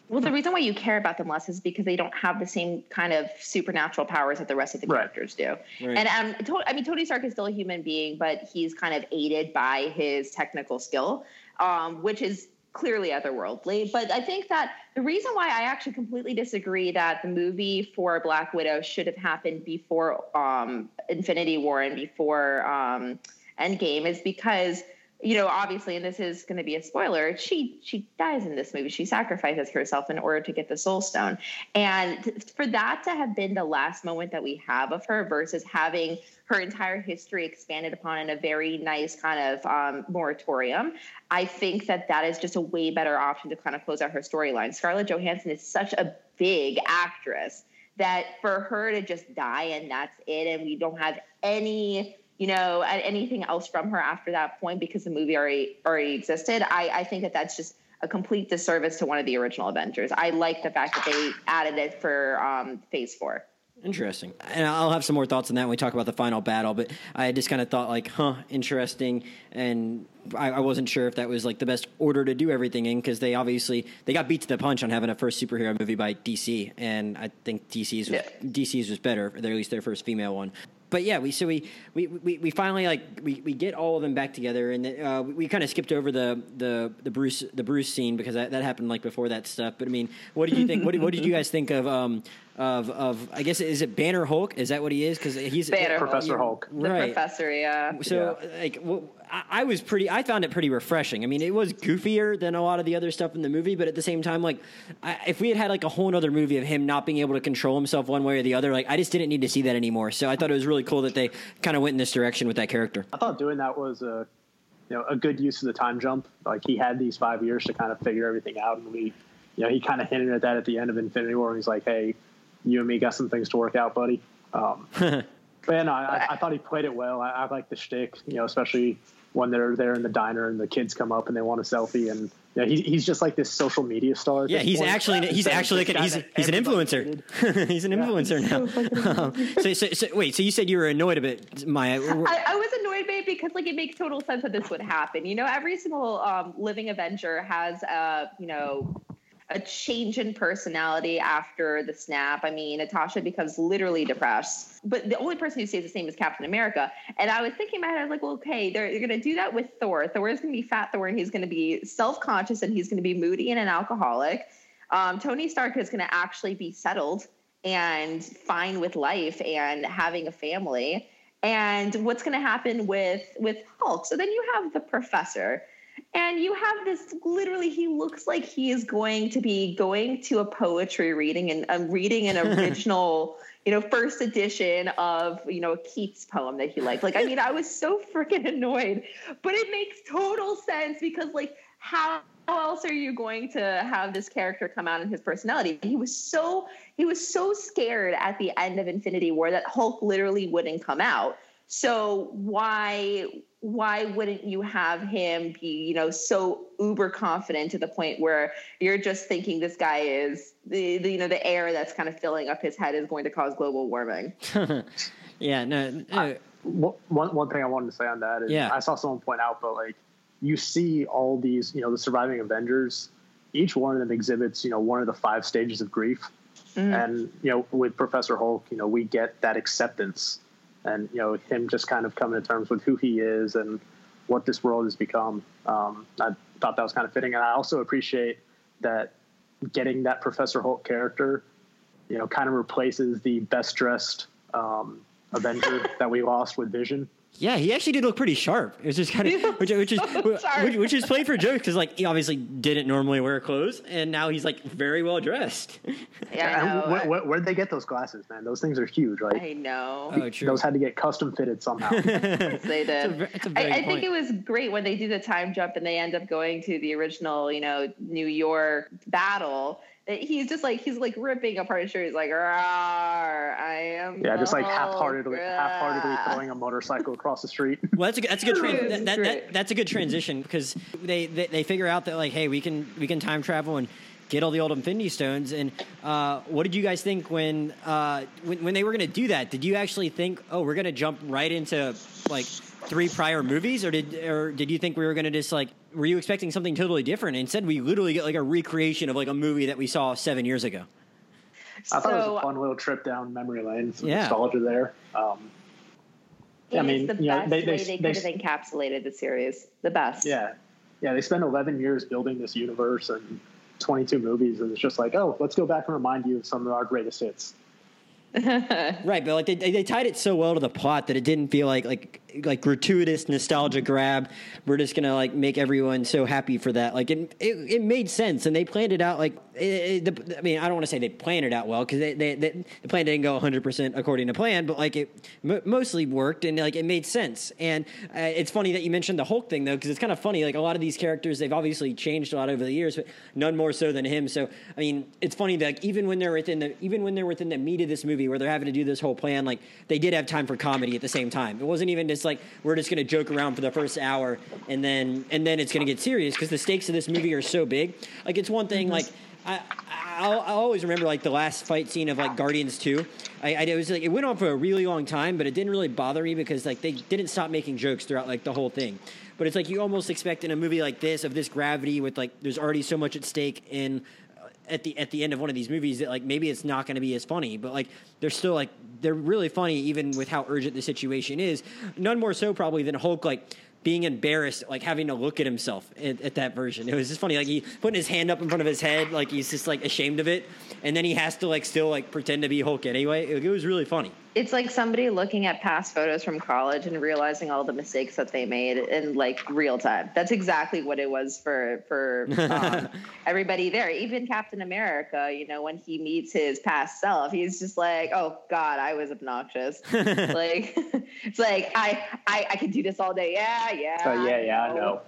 Well, the reason why you care about them less is because they don't have the same kind of supernatural powers that the rest of the characters right. do. Right. And um, I mean, Tony Stark is still a human being, but he's kind of aided by his technical skill, um, which is clearly otherworldly. But I think that the reason why I actually completely disagree that the movie for Black Widow should have happened before um, Infinity War and before um, Endgame is because – you know, obviously, and this is going to be a spoiler, she she dies in this movie. She sacrifices herself in order to get the Soul Stone, and for that to have been the last moment that we have of her, versus having her entire history expanded upon in a very nice kind of um, moratorium, I think that that is just a way better option to kind of close out her storyline. Scarlett Johansson is such a big actress that for her to just die and that's it, and we don't have any you know, anything else from her after that point because the movie already already existed. I, I think that that's just a complete disservice to one of the original Avengers. I like the fact that they added it for um, Phase Four. Interesting. And I'll have some more thoughts on that when we talk about the final battle. But I just kind of thought, like, huh, interesting. And I, I, wasn't sure if that was like the best order to do everything in because they obviously they got beat to the punch on having a first superhero movie by DC, and I think DC's was, yeah. DC's was better, or at least their first female one but yeah, we so we, we, we, we finally like we, we get all of them back together, and uh, we, we kind of skipped over the, the the Bruce the Bruce scene because that, that happened like before that stuff. But I mean, what did you think? what, did, what did you guys think of um, of of I guess is it Banner Hulk? Is that what he is? Because he's Banner Professor Hulk. The right? professor, yeah. So like, well, I, I was pretty. I found it pretty refreshing. I mean, it was goofier than a lot of the other stuff in the movie, but at the same time, like, I, if we had had like a whole other movie of him not being able to control himself one way or the other, like, I just didn't need to see that anymore. So I thought it was really cool that they kind of went in this direction with that character. I thought doing that was a, you know, a good use of the time jump. Like he had these five years to kind of figure everything out, and we, you know, he kind of hinted at that at the end of Infinity War. And he's like, "Hey, you and me got some things to work out, buddy." Um, but yeah, no, I, I thought he played it well. I, I like the shtick, you know, especially when they're there in the diner and the kids come up and they want a selfie, and you know, he, he's just like this social media star. Yeah, he's point. actually he's So actually like, guy he's he's an influencer. he's an influencer now. Um, so, so, so wait, so you said you were annoyed a bit, Maya? I, I was annoyed by it because like it makes total sense that this would happen. You know, every single um, living Avenger has uh, you know a change in personality after the snap. I mean, Natasha becomes literally depressed, but the only person who stays the same is Captain America. And I was thinking about it, I was like, well, okay, they're, they're going to do that with Thor. Thor is going to be fat Thor, and he's going to be self conscious, and he's going to be moody and an alcoholic. Um, Tony Stark is going to actually be settled and fine with life and having a family and what's going to happen with with Hulk. So then you have the professor and you have this literally he looks like he is going to be going to a poetry reading and um, reading an original you know first edition of you know a keats poem that he liked. Like i mean i was so freaking annoyed. But it makes total sense because like how else are you going to have this character come out in his personality? He was so he was so scared at the end of infinity war that hulk literally wouldn't come out so why why wouldn't you have him be you know so uber confident to the point where you're just thinking this guy is the, the you know the air that's kind of filling up his head is going to cause global warming yeah, no, no. One, one one thing I wanted to say on that is Yeah. I saw someone point out, but like you see all these, you know, the surviving Avengers, each one of them exhibits, you know, one of the five stages of grief. Mm. And, you know, with Professor Hulk, you know, we get that acceptance and, you know, him just kind of coming to terms with who he is and what this world has become. Um, I thought that was kind of fitting. And I also appreciate that getting that Professor Hulk character, you know, kind of replaces the best dressed um, Avenger that we lost with Vision. Yeah, he actually did look pretty sharp. It was just kind of, which, which is sharp. which, which is played for jokes because like he obviously didn't normally wear clothes, and now he's like very well dressed. yeah i And know where, where, where'd they get those glasses, man? Those things are huge. Like i know Oh, true. those had to get custom fitted somehow. Yes, they did. It's a it's a very I, I think point. it was great when they do the time jump and they end up going to the original, you know, New York battle. That He's just like he's like ripping apart his shirt. He's like, "Rawr, I am." yeah, just like Hulk, half-heartedly, rah." half-heartedly throwing a motorcycle across the street. Well, that's a good- that's a good tra- that, that, that, that's a good transition because they, they they figure out that like hey we can we can time travel and get all the old Infinity Stones and uh, what did you guys think when uh, when when they were going to do that? Did you actually think oh we're going to jump right into like three prior movies or did or did you think we were going to just like were you expecting something totally different? Instead, we literally get like a recreation of like a movie that we saw seven years ago. I thought it was a fun little trip down memory lane. Some Yeah. nostalgia there. Um, It I is mean, the you know, best they- way they- they, they- could have encapsulated the series. The best. yeah, yeah. They spent 11 years building this universe and 22 movies, and it's just like, oh, let's go back and remind you of some of our greatest hits. Right, but like they, they tied it so well to the plot that it didn't feel like like like gratuitous nostalgia grab. We're just gonna like make everyone so happy for that. Like it it, it made sense, and they planned it out. Like it, it, the, I mean, I don't want to say they planned it out well because they, they, they the plan didn't go 100 percent according to plan, but like it m- mostly worked and like it made sense. And uh, it's funny that you mentioned the Hulk thing though, because it's kind of funny. Like a lot of these characters, they've obviously changed a lot over the years, but none more so than him. So I mean, it's funny that like, even when they're within the even when they're within the meat of this movie where they're having to do this whole plan, like they did have time for comedy at the same time. It wasn't even just like we're just going to joke around for the first hour and then and then it's going to get serious because the stakes of this movie are so big. Like it's one thing mm-hmm. like. I, I'll, I'll always remember like the last fight scene of like Guardians Two. I, I it was like it went on for a really long time, but it didn't really bother me because like they didn't stop making jokes throughout like the whole thing. But it's like you almost expect in a movie like this of this gravity with like there's already so much at stake in at the at the end of one of these movies that like maybe it's not going to be as funny, but like they're still like they're really funny even with how urgent the situation is. None more so probably than Hulk like being embarrassed, like having to look at himself at, at, that version. It was just funny, like he putting his hand up in front of his head, like he's just like ashamed of it, and then he has to like still like pretend to be Hulk anyway. It, it was really funny it's like somebody looking at past photos from college and realizing all the mistakes that they made in like real time. That's exactly what it was for for um, everybody there. Even Captain America, you know, when he meets his past self, he's just like, "Oh God, I was obnoxious." like it's like I I I could do this all day. Yeah, yeah. Uh, yeah, yeah, I know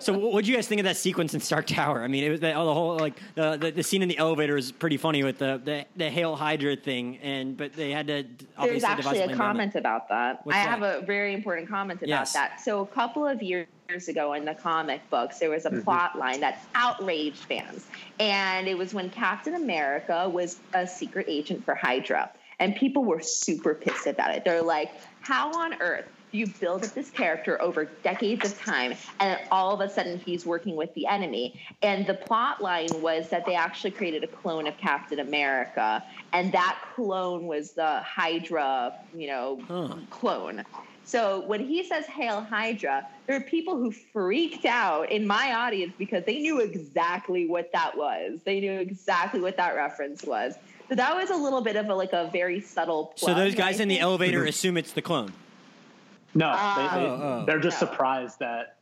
so what do you guys think of that sequence in Stark Tower? I mean, it was the, the whole like the, the, the scene in the elevator is pretty funny with the the, the Hail Hydra thing, and but they had to. There's actually a comment about that. What's I that? have a very important comment about yes. that. So a couple of years ago in the comic books, there was a mm-hmm. plot line that outraged fans, and it was when Captain America was a secret agent for Hydra, and people were super pissed about it. They're like, "How on earth?" You build up this character over decades of time and all of a sudden he's working with the enemy. And the plot line was that they actually created a clone of captain america and that clone was the hydra you know huh. clone. So when he says hail hydra there are people who freaked out in my audience because they knew exactly what that was. They knew exactly what that reference was. So that was a little bit of a like a very subtle plot. so those guys in the elevator assume it's the clone no, uh, they, they, oh, oh. are just no. surprised that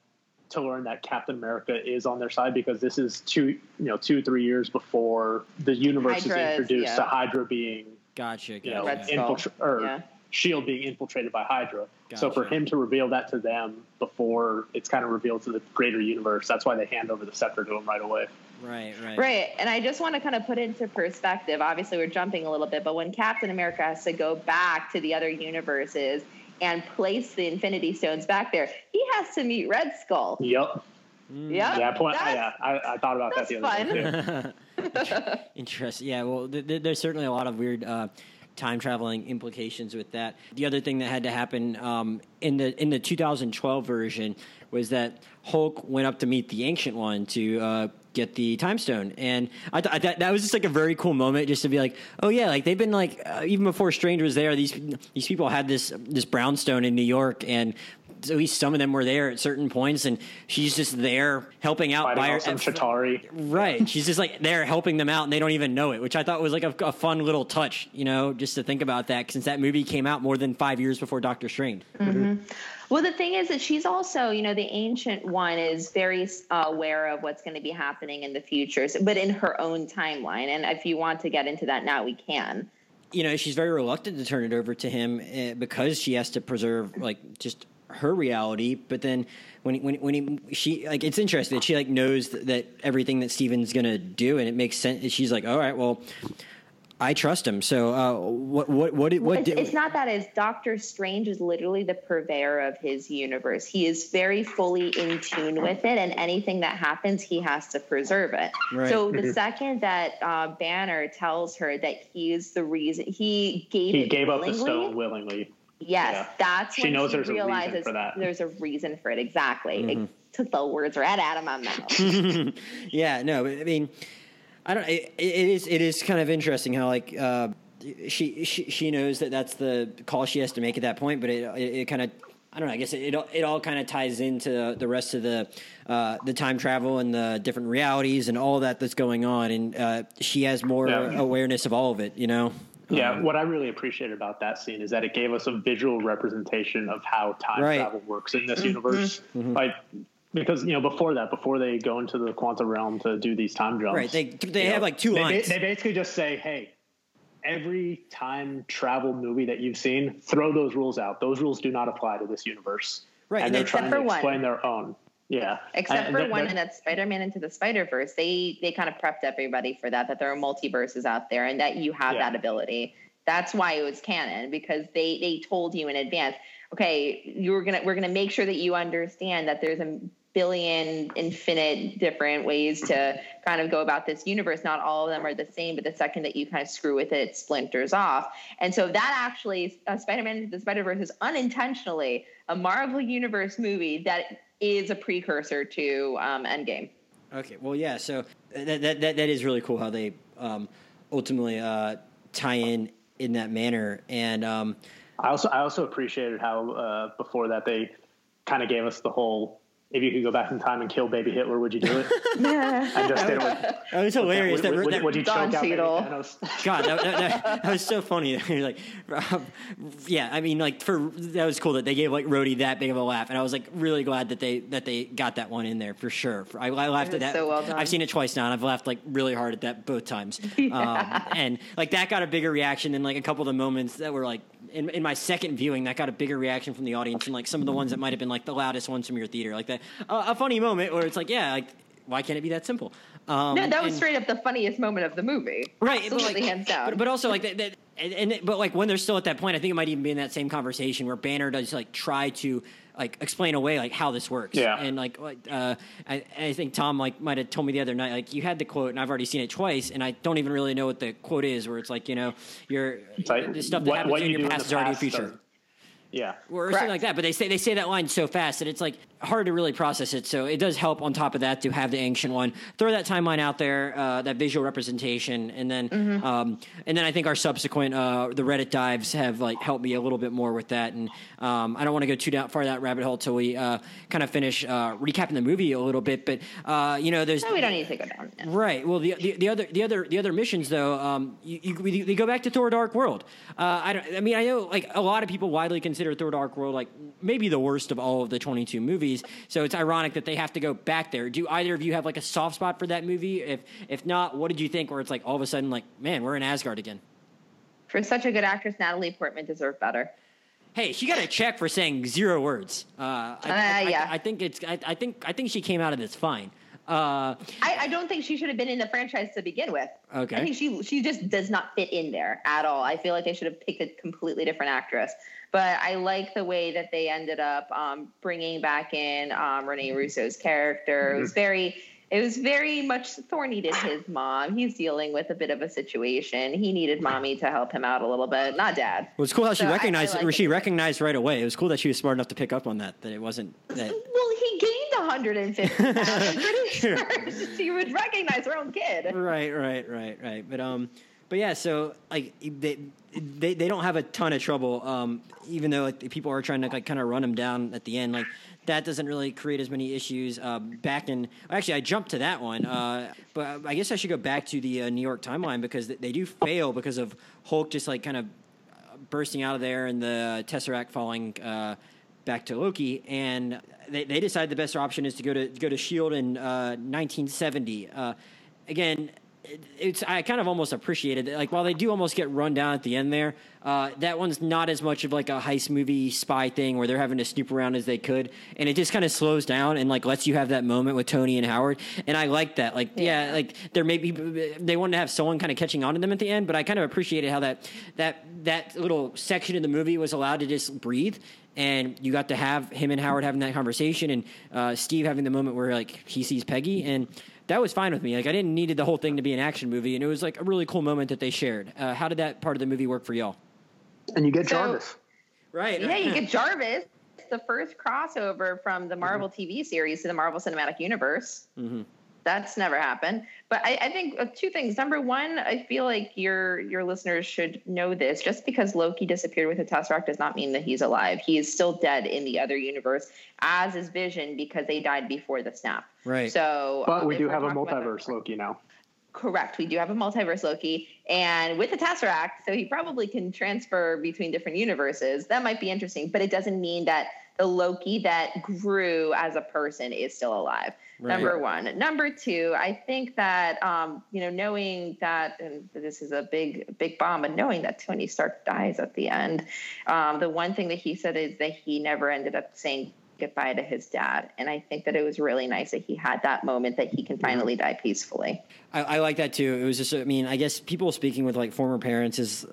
to learn that Captain America is on their side because this is two, you know, two three years before the universe Hydra is introduced yeah. to Hydra being, gotcha, gotcha. you know, infiltra- or yeah. Shield being infiltrated by Hydra. Gotcha. So for him to reveal that to them before it's kind of revealed to the greater universe, that's why they hand over the scepter to him right away. Right, right. Right. And I just want to kind of put into perspective. Obviously, we're jumping a little bit, but when Captain America has to go back to the other universes and place the Infinity Stones back there, he has to meet Red Skull. Yep. Mm. Yeah. Yeah. Point, yeah. I, I, thought about that the other day. Interesting. Yeah. Well, th- th- there's certainly a lot of weird. Uh, time traveling implications with that. The other thing that had to happen um, in the in the 2012 version was that Hulk went up to meet the Ancient One to uh, get the time stone and I, th- I thought that was just like a very cool moment just to be like oh yeah like they've been like uh, even before strange was there these these people had this this brownstone in new york and at least some of them were there at certain points, and she's just there helping out Fighting by her. Some Chitauri. Right, she's just like there helping them out, and they don't even know it, which I thought was like a, a fun little touch, you know, just to think about that since that movie came out more than five years before Doctor Strange. Mm-hmm. Well, the thing is that she's also, you know, the ancient one is very aware of what's going to be happening in the future, but in her own timeline. And if you want to get into that now, we can. You know, she's very reluctant to turn it over to him uh, because she has to preserve, like, just her reality. But then when when when he, she like, it's interesting that she like knows that, that everything that Steven's gonna do, and it makes sense. She's like, all right, well I trust him. So uh, what what what what? It's, it's not that as Doctor Strange is literally the purveyor of his universe. He is very fully in tune with it, and anything that happens, he has to preserve it. Right. So the second that uh, Banner tells her that he is the reason he gave he gave up the stone willingly. Yes, yeah. that's she when knows she there's realizes a reason for that. there's a reason for it. Exactly. Mm-hmm. It took the words right out of my mouth. yeah, no, I mean I don't. It, it is. It is kind of interesting how like uh, she, she she knows that that's the call she has to make at that point, but it it, it kind of. I don't know. I guess it it, it all kind of ties into the rest of the uh, the time travel and the different realities and all that that's going on, and uh, she has more yeah. awareness of all of it. You know. Yeah, um, what I really appreciated about that scene is that it gave us a visual representation of how time right. travel works in this mm-hmm. universe. Mm-hmm. Like because you know before that, before they go into the quantum realm to do these time jumps, right? They they have know, like two they, lines. They basically just say, "Hey, every time travel movie that you've seen, throw those rules out. Those rules do not apply to this universe." Right, and, they're trying to explain one. their own. Yeah, except and, for one in that Spider-Man into the Spider-Verse, they they kind of prepped everybody for that. That there are multiverses out there, and that you have yeah. that ability. That's why it was canon because they they told you in advance. Okay, you're gonna we're gonna make sure that you understand that there's a billion infinite different ways to kind of go about this universe. Not all of them are the same but the second that you kind of screw with it, it splinters off. And so that actually uh, spider-man the spider-verse is unintentionally a marvel universe movie that is a precursor to um, endgame. Okay well yeah so that, that, that, that is really cool how they um, ultimately uh, tie in in that manner. And um, I also I also appreciated how uh, before that they kind of gave us the whole if you could go back in time and kill baby Hitler, would you do it? I just did it with, That was hilarious. would, that, would, that- would you Don choke out baby Cheadle. Thanos? God, that, that, that, that was so funny. You're like, um, yeah, I mean, like for that was cool that they gave like Rhodey that big of a laugh, and I was like really glad that they that they got that one in there for sure. I, I laughed It at that. so well done. I've seen it twice now, and I've laughed like really hard at that both times. Um, and like that got a bigger reaction than like a couple of the moments that were like in, in my second viewing that got a bigger reaction from the audience and like some of the ones that might have been like the loudest ones from your theater, like that uh, a funny moment where it's like, yeah, like why can't it be that simple? Um, No, that was and- straight up the funniest moment of the movie. right but, Absolutely, like, hands down. But, but also like that, that and, and but like when they're still at that point i think it might even be in that same conversation where banner does like try to like explain away like how this works Yeah. and like uh I, I think tom like might have told me the other night like you had the quote and i've already seen it twice and i don't even really know what the quote is where it's like you know you're like, the stuff that what- happens what in you your past is already past future Yeah. or Correct. something like that. But they say they say that line so fast that it's like hard to really process it. So it does help on top of that to have the ancient one. Throw that timeline out there, uh, that visual representation, and then Mm-hmm. um, and then I think our subsequent uh, the Reddit dives have like helped me a little bit more with that. And um, I don't want to go too down far that rabbit hole till we uh, kind of finish uh, recapping the movie a little bit. But uh, you know, there's no, we don't need to go down. there. Right. Well, the, the the other the other the other missions though, um, you, you we, they go back to Thor: Dark World. Uh, I don't. I mean, I know like a lot of people widely consider Thor: Dark World like maybe the worst of all of the 22 movies. So it's ironic that they have to go back there. Do either of you have like a soft spot for that movie? If if not, what did you think? Where it's like all of a sudden like, man, we're in Asgard again. For such a good actress, Natalie Portman deserved better. Hey, she got a check for saying zero words. Uh, I, I, Uh, yeah. I, I think it's. I, I think. I think she came out of this fine. Uh, I, I don't think she should have been in the franchise to begin with. Okay. I think she she just does not fit in there at all. I feel like they should have picked a completely different actress. But I like the way that they ended up um, bringing back in um, Rene Russo's character. It was very. It was very much Thor needed his mom. He's dealing with a bit of a situation. He needed mommy to help him out a little bit, not dad. Well, was cool how she So I- I recognized. like she it. recognized right away. It was cool that she was smart enough to pick up on that. That it wasn't that. Well, 150 pounds. I'm pretty sure she would recognize her own kid. right, right, right, right. But um, but yeah. So like they they, they don't have a ton of trouble. Um, even though like, people are trying to like kind of run them down at the end. Like that doesn't really create as many issues. Um, back in actually, I jumped to that one. Uh, but I guess I should go back to the uh, New York timeline because they- they do fail because of Hulk just like kind of bursting out of there and the Tesseract falling uh, back to Loki, and they, they decide the best option is to go to go to Shield in uh, 1970. Uh, again, it, it's I kind of almost appreciated it. Like while they do almost get run down at the end there, uh, that one's not as much of like a heist movie spy thing where they're having to snoop around as they could, and it just kind of slows down and like lets you have that moment with Tony and Howard, and I like that. Like yeah, Yeah. like there may be they wanted to have someone kind of catching on to them at the end, but I kind of appreciated how that that that little section of the movie was allowed to just breathe. And you got to have him and Howard having that conversation, and uh, Steve having the moment where like he sees Peggy, and that was fine with me. Like I didn't needed the whole thing to be an action movie, and it was like a really cool moment that they shared. Uh, how did that part of the movie work for y'all? And you get So- Jarvis. Right. Yeah, you get Jarvis, the first crossover from the Marvel TV series to the Marvel Cinematic Universe. Mhm. That's never happened. But I, I think uh, two things. Number one, I feel like your your listeners should know this. Just because Loki disappeared with the Tesseract does not mean that he's alive. He is still dead in the other universe, as is Vision, because they died before the snap. Right. So, But um, we if do have a talking about multiverse Loki now. Correct. We do have a multiverse Loki, and with the Tesseract, so he probably can transfer between different universes. That might be interesting, but it doesn't mean that the Loki that grew as a person is still alive. Right. Number one. Number two, I think that um, you know, knowing that, and this is a big, big bomb, and knowing that Tony Stark dies at the end, um, the one thing that he said is that he never ended up saying goodbye to his dad, and I think that it was really nice that he had that moment that he can finally die peacefully. I, I like that too. It was just, I mean, I guess people speaking with like former parents is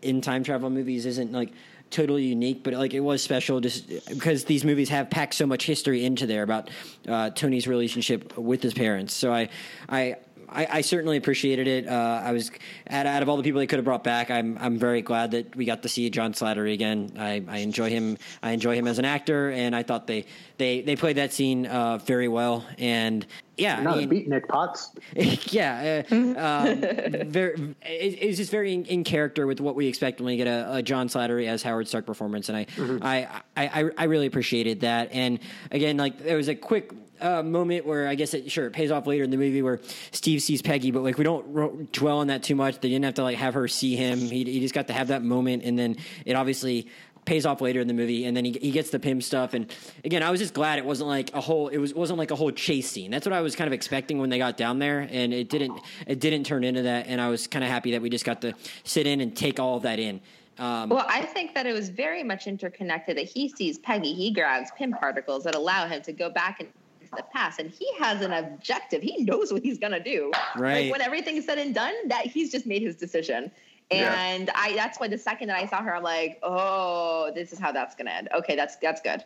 in time travel movies isn't like totally unique, but like it was special just because these movies have packed so much history into there about uh, Tony's relationship with his parents. So I, I. I, I certainly appreciated it. Uh, I was out, out of all the people they could have brought back. I'm I'm very glad that we got to see John Slattery again. I, I enjoy him. I enjoy him as an actor, and I thought they they they played that scene uh, very well. And yeah, no, I mean, beat Nick Potts. yeah, uh, um, very. It, it's just very in, in, character with what we expect when we get a, a John Slattery as Howard Stark performance, and I, mm-hmm. I, I, I, really appreciated that. And again, like there was a quick uh, moment where I guess it sure it pays off later in the movie where Steve sees Peggy, but like we don't ro- dwell on that too much. They didn't have to like have her see him. He, he just got to have that moment, and then it obviously pays off later in the movie, and then he, he gets the Pym stuff. And again, I was just glad it wasn't like a whole it was wasn't like a whole chase scene. That's what I was kind of expecting when they got down there, and it didn't it didn't turn into that. And I was kind of happy that we just got to sit in and take all of that in. Um, well, I think that it was very much interconnected. That he sees Peggy, he grabs Pym particles that allow him to go back and the past and he has an objective he knows what he's going to do right like when everything's said and done that he's just made his decision and yeah. I that's why the second that I saw her, I'm like, oh, this is how that's gonna end. Okay, that's that's good.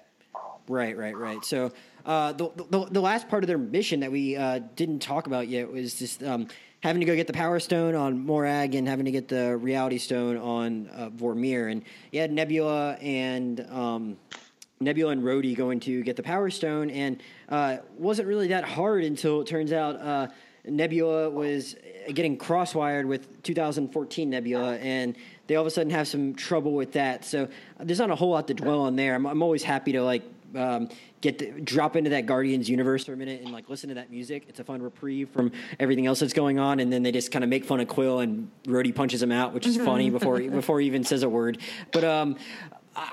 Right, right, right. So uh, the, the, the last part of their mission that we uh, didn't talk about yet was just um, having to go get the Power Stone on Morag and having to get the Reality Stone on uh, Vormir, and you had Nebula and um, Nebula and Rhodey going to get the Power Stone, and uh, wasn't really that hard until it turns out uh, Nebula was getting crosswired with 2014 Nebula, and they all of a sudden have some trouble with that. So there's not a whole lot to dwell on there. I'm, I'm always happy to like um, get the, drop into that Guardians universe for a minute and like listen to that music. It's a fun reprieve from everything else that's going on, and then they just kind of make fun of Quill and Rhodey punches him out, which is funny before before he even says a word. But um,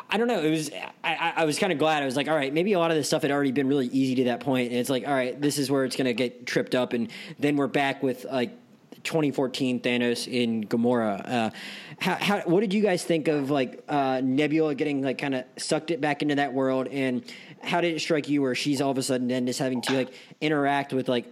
I don't know. It was I, I was kind of glad. I was like, all right, maybe a lot of this stuff had already been really easy to that point, and it's like, all right, this is where it's going to get tripped up, and then we're back with like 2014 Thanos in Gamora. Uh, how, how, what did you guys think of like uh, Nebula getting like kind of sucked it back into that world, and how did it strike you where she's all of a sudden then just having to like interact with like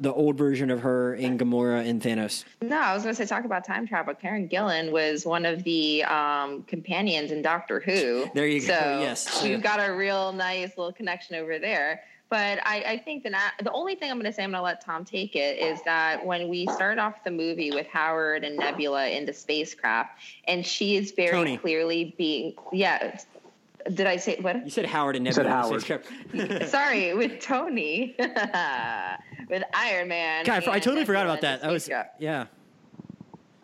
the old version of her in Gamora and Thanos. No, I was going to say talk about time travel. Karen Gillan was one of the um, companions in Doctor Who. There you so go. Yes, we've got a real nice little connection over there. But I, I think that the only thing I'm going to say, I'm going to let Tom take it, is that when we start off the movie with Howard and Nebula in the spacecraft, and she is very Tony. clearly being, yeah, did I say what? You said Howard and Nebula. You said Howard. Sorry, with Tony, with Iron Man. God, I totally forgot about that. That was yeah.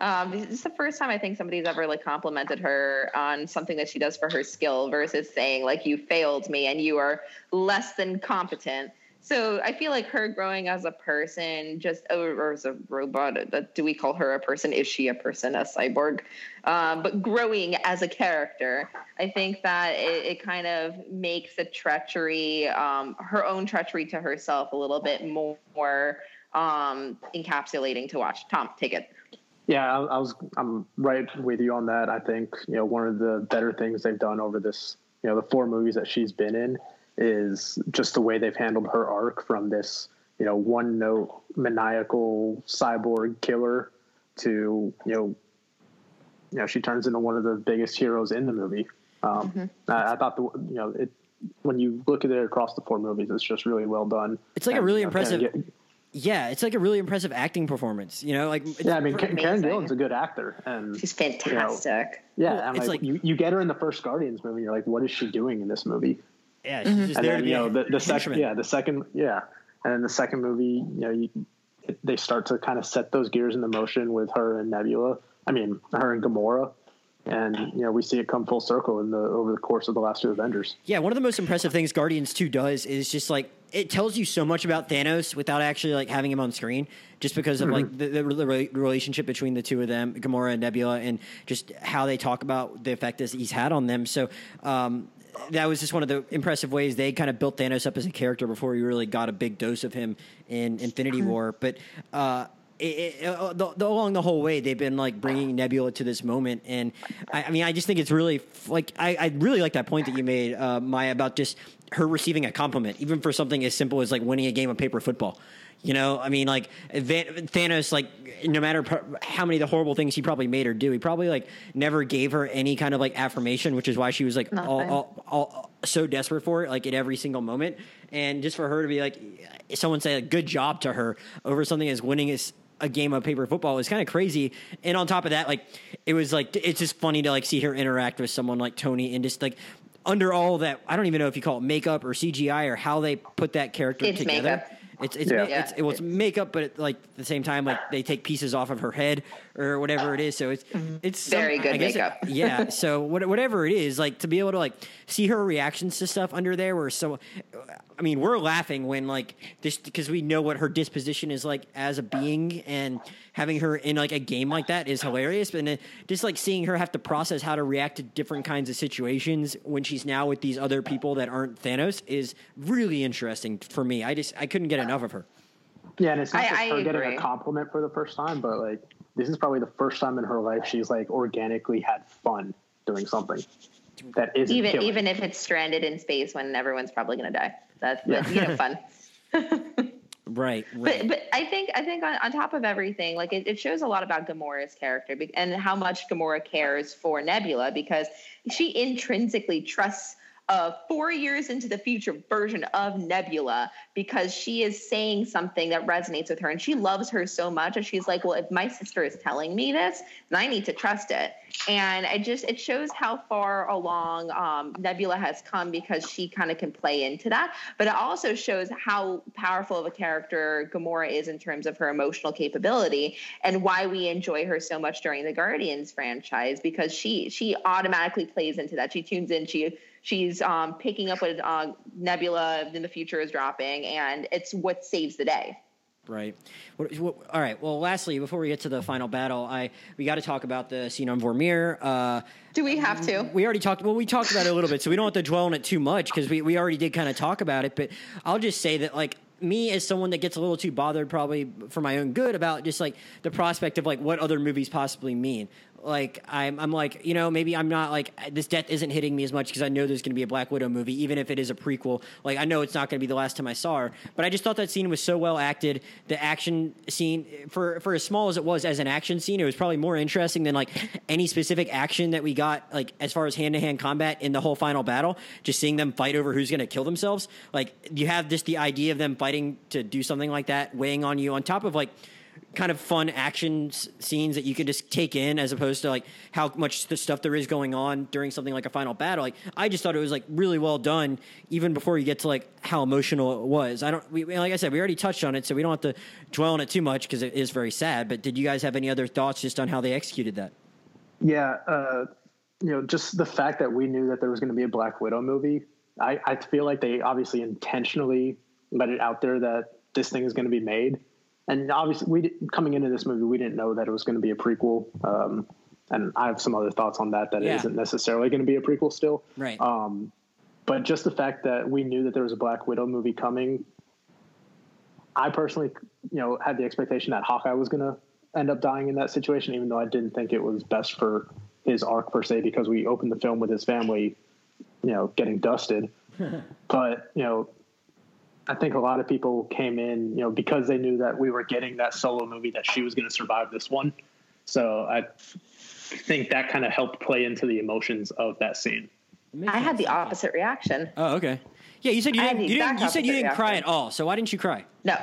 Um, this is the first time I think somebody's ever like complimented her on something that she does for her skill versus saying like you failed me and you are less than competent. So I feel like her growing as a person, just or, or as a robot. Do we call her a person? Is she a person, a cyborg? Um, but growing as a character, I think that it, it kind of makes the treachery, um, her own treachery to herself, a little bit more um, encapsulating to watch. Tom, take it. Yeah, I, I, was. I'm right with you on that. I think you know one of the better things they've done over this, you know, the four movies that she's been in is just the way they've handled her arc from this, you know, one note maniacal cyborg killer to you know, you know, she turns into one of the biggest heroes in the movie. Um, mm-hmm. I, I, thought the you know it when you look at it across the four movies, it's just really well done. It's like and, a really you know, impressive. Yeah, it's like a really impressive acting performance. You know, like yeah, I mean, Karen Gillan's a good actor, and she's fantastic. You know, yeah, well, it's like, like, you, you get her in the first Guardians movie, you're like, what is she doing in this movie? Yeah, she's mm-hmm. just and there then, to you know the, the second yeah the second yeah and then the second movie you know you, they start to kind of set those gears into motion with her and Nebula. I mean her and Gamora. And you know we see it come full circle in the over the course of the last two Avengers. Yeah, one of the most impressive things Guardians Two does is just like it tells you so much about Thanos without actually like having him on screen, just because of mm-hmm. like the, the, the, relationship between the two of them, Gamora and Nebula, and just how they talk about the effect that he's had on them. So um, that was just one of the impressive ways they kind of built Thanos up as a character before we really got a big dose of him in Infinity mm-hmm. War. But uh, it, it, uh, the, the, along the whole way, they've been like bringing Nebula to this moment, and I, I mean, I just think it's really like I, I, really like that point that you made, uh, Maya, about just her receiving a compliment, even for something as simple as like winning a game of paper football. You know, I mean, like Thanos, like no matter how many of the horrible things he probably made her do, he probably like never gave her any kind of like affirmation, which is why she was like all, all, all, so desperate for it, like at every single moment. And just for her to be like, someone say a good job to her over something as winning as a game of paper football is kind of crazy. And on top of that, like it was like it's just funny to like see her interact with someone like Tony and just like under all that, I don't even know if you call it makeup or CGI or how they put that character it's together. Makeup It's it's, Yeah. it's, it was makeup, but at, like at the same time, like they take pieces off of her head or whatever it is. So it's mm-hmm. it's some- Very good I guess it- makeup. yeah. So what, whatever it is, like to be able to like see her reactions to stuff under there, were so. I mean, we're laughing when like this because we know what her disposition is like as a being, and having her in like a game like that is hilarious. But then just like seeing her have to process how to react to different kinds of situations when she's now with these other people that aren't Thanos is really interesting for me. I just I couldn't get enough of her. Yeah, and it's not I- just I her getting a compliment for the first time, but like this is probably the first time in her life she's like organically had fun doing something that isn't even killing. even if it's stranded in space when everyone's probably going to die. That's, Yeah. that's you know fun. Right, But right. but I think I think on, on top of everything, like it, it shows a lot about Gamora's character and how much Gamora cares for Nebula because she intrinsically trusts a four years into the future version of Nebula because she is saying something that resonates with her and she loves her so much and she's like, well, if my sister is telling me this, then I need to trust it. And it just it shows how far along um, Nebula has come because she kind of can play into that. But it also shows how powerful of a character Gamora is in terms of her emotional capability and why we enjoy her so much during the Guardians franchise because she she automatically plays into that. She tunes in. She she's um, picking up what uh, Nebula in the future is dropping, and it's what saves the day. Right. What, what, all right. Well, lastly, before we get to the final battle, I we got to talk about the scene on Vormir. Uh, Do we have to? we already talked. Well, we talked about it a little bit, so we don't have to dwell on it too much because we, we already did kind of talk about it. But I'll just say that like me as someone that gets a little too bothered, probably for my own good, about just like the prospect of like what other movies possibly mean. Like I'm, I'm like you know maybe I'm not like this death isn't hitting me as much because I know there's going to be a Black Widow movie, even if it is a prequel. Like I know it's not going to be the last time I saw her, but I just thought that scene was so well acted. The action scene for for as small as it was as an action scene, it was probably more interesting than like any specific action that we got like as far as hand to hand combat in the whole final battle. Just seeing them fight over who's going to kill themselves. Like you have just the idea of them fighting to do something like that weighing on you on top of like kind of fun action s- scenes that you can just take in as opposed to like how much the stuff there is going on during something like a final battle. Like i just thought it was like really well done even before you get to like how emotional it was. I don't we, like i said we already touched on it so we don't have to dwell on it too much because it is very sad but did you guys have any other thoughts just on how they executed that? Yeah, uh, you know, just the fact that we knew that there was going to be a Black Widow movie, I, I feel like they obviously intentionally let it out there that this thing is going to be made. And obviously, we coming into this movie, we didn't know that it was going to be a prequel. Um, and I have some other thoughts on that that Yeah. not necessarily going to be a prequel still. right Um, but just the fact that we knew that there was a Black Widow movie coming, I personally, you know, had the expectation that Hawkeye was going to end up dying in that situation, even though I didn't think it was best for his arc per se, because we opened the film with his family, you know, getting dusted. but you know, I think a lot of people came in, you know, because they knew that we were getting that solo movie that she was going to survive this one. So I think that kind of helped play into the emotions of that scene. I had the opposite reaction. oh okay yeah you said you didn't you, didn't, you said you didn't cry at all so why didn't you cry No,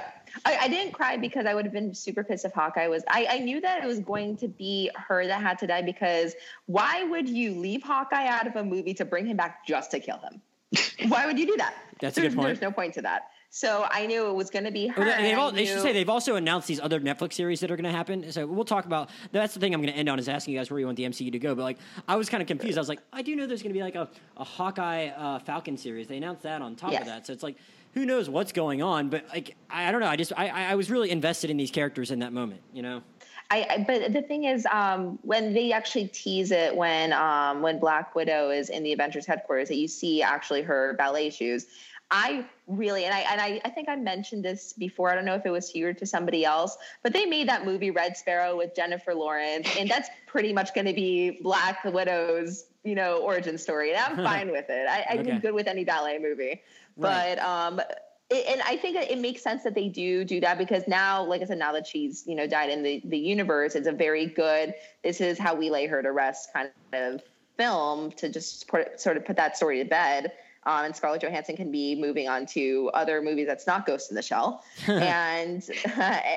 I, I didn't cry because I would have been super pissed if Hawkeye was. I, I knew that it was going to be her that had to die because why would you leave Hawkeye out of a movie to bring him back just to kill him? why would you do that? That's a good point. There's no point to that. So I knew it was going to be her. Well, they, and I all, they should say they've also announced these other Netflix series that are going to happen. So we'll talk about. That's the thing I'm going to end on is asking you guys where you want the MCU to go. But like, I was kind of confused. I was like, I do know there's going to be like a, a Hawkeye uh, Falcon series. They announced that on top Yes. of that. So it's like, who knows what's going on? But like, I, I don't know. I just I, I I was really invested in these characters in that moment. You know. I, I but the thing is, um, when they actually tease it when um, when Black Widow is in the Avengers headquarters, that you see actually her ballet shoes. I really and I and I, I think I mentioned this before. I don't know if it was here to somebody else, but they made that movie Red Sparrow with Jennifer Lawrence, and that's pretty much going to be Black Widow's you know origin story, and I'm fine with it. I, I'm Okay. good with any ballet movie, Right. but um, it, and I think it makes sense that they do do that because now, like I said, now that she's you know died in the the universe, it's a very good. This is how we lay her to rest kind of film to just put, sort of put that story to bed. Um, and Scarlett Johansson can be moving on to other movies that's not Ghost in the Shell, and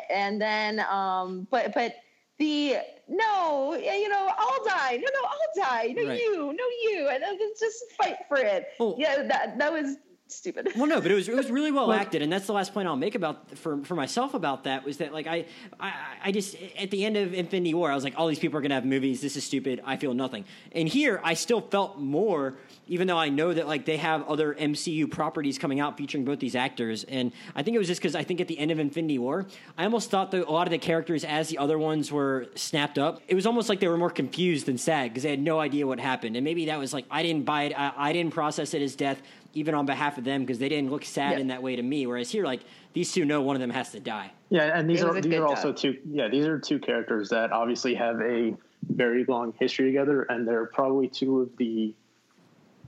and then um, but but the no, you know, I'll die. No, no, I'll die. No, Right. you, no, you, and then just fight for it. Oh. Yeah, that that was stupid. Well, no, but it was it was really well acted, and that's the last point I'll make about for for myself about that was that like I I, I just at the end of Infinity War I was like all these people are gonna have movies. This is stupid. I feel nothing. And here I still felt more, even though I know that like they have other MCU properties coming out featuring both these actors. And I think it was just because I think at the end of Infinity War I almost thought that a lot of the characters as the other ones were snapped up, it was almost like they were more confused than sad because they had no idea what happened. And maybe that was like I didn't buy it. I, I didn't process it as death even on behalf of them because they didn't look sad Yeah. in that way to me. Whereas here, like these two know one of them has to die. Yeah, and these It are these are also job. two. Yeah, these are two characters that obviously have a very long history together, and they're probably two of the.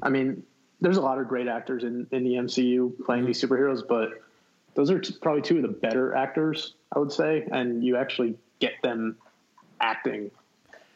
I mean, there's a lot of great actors in in the MCU playing these mm-hmm. superheroes, but those are t- probably two of the better actors, I would say, and you actually get them acting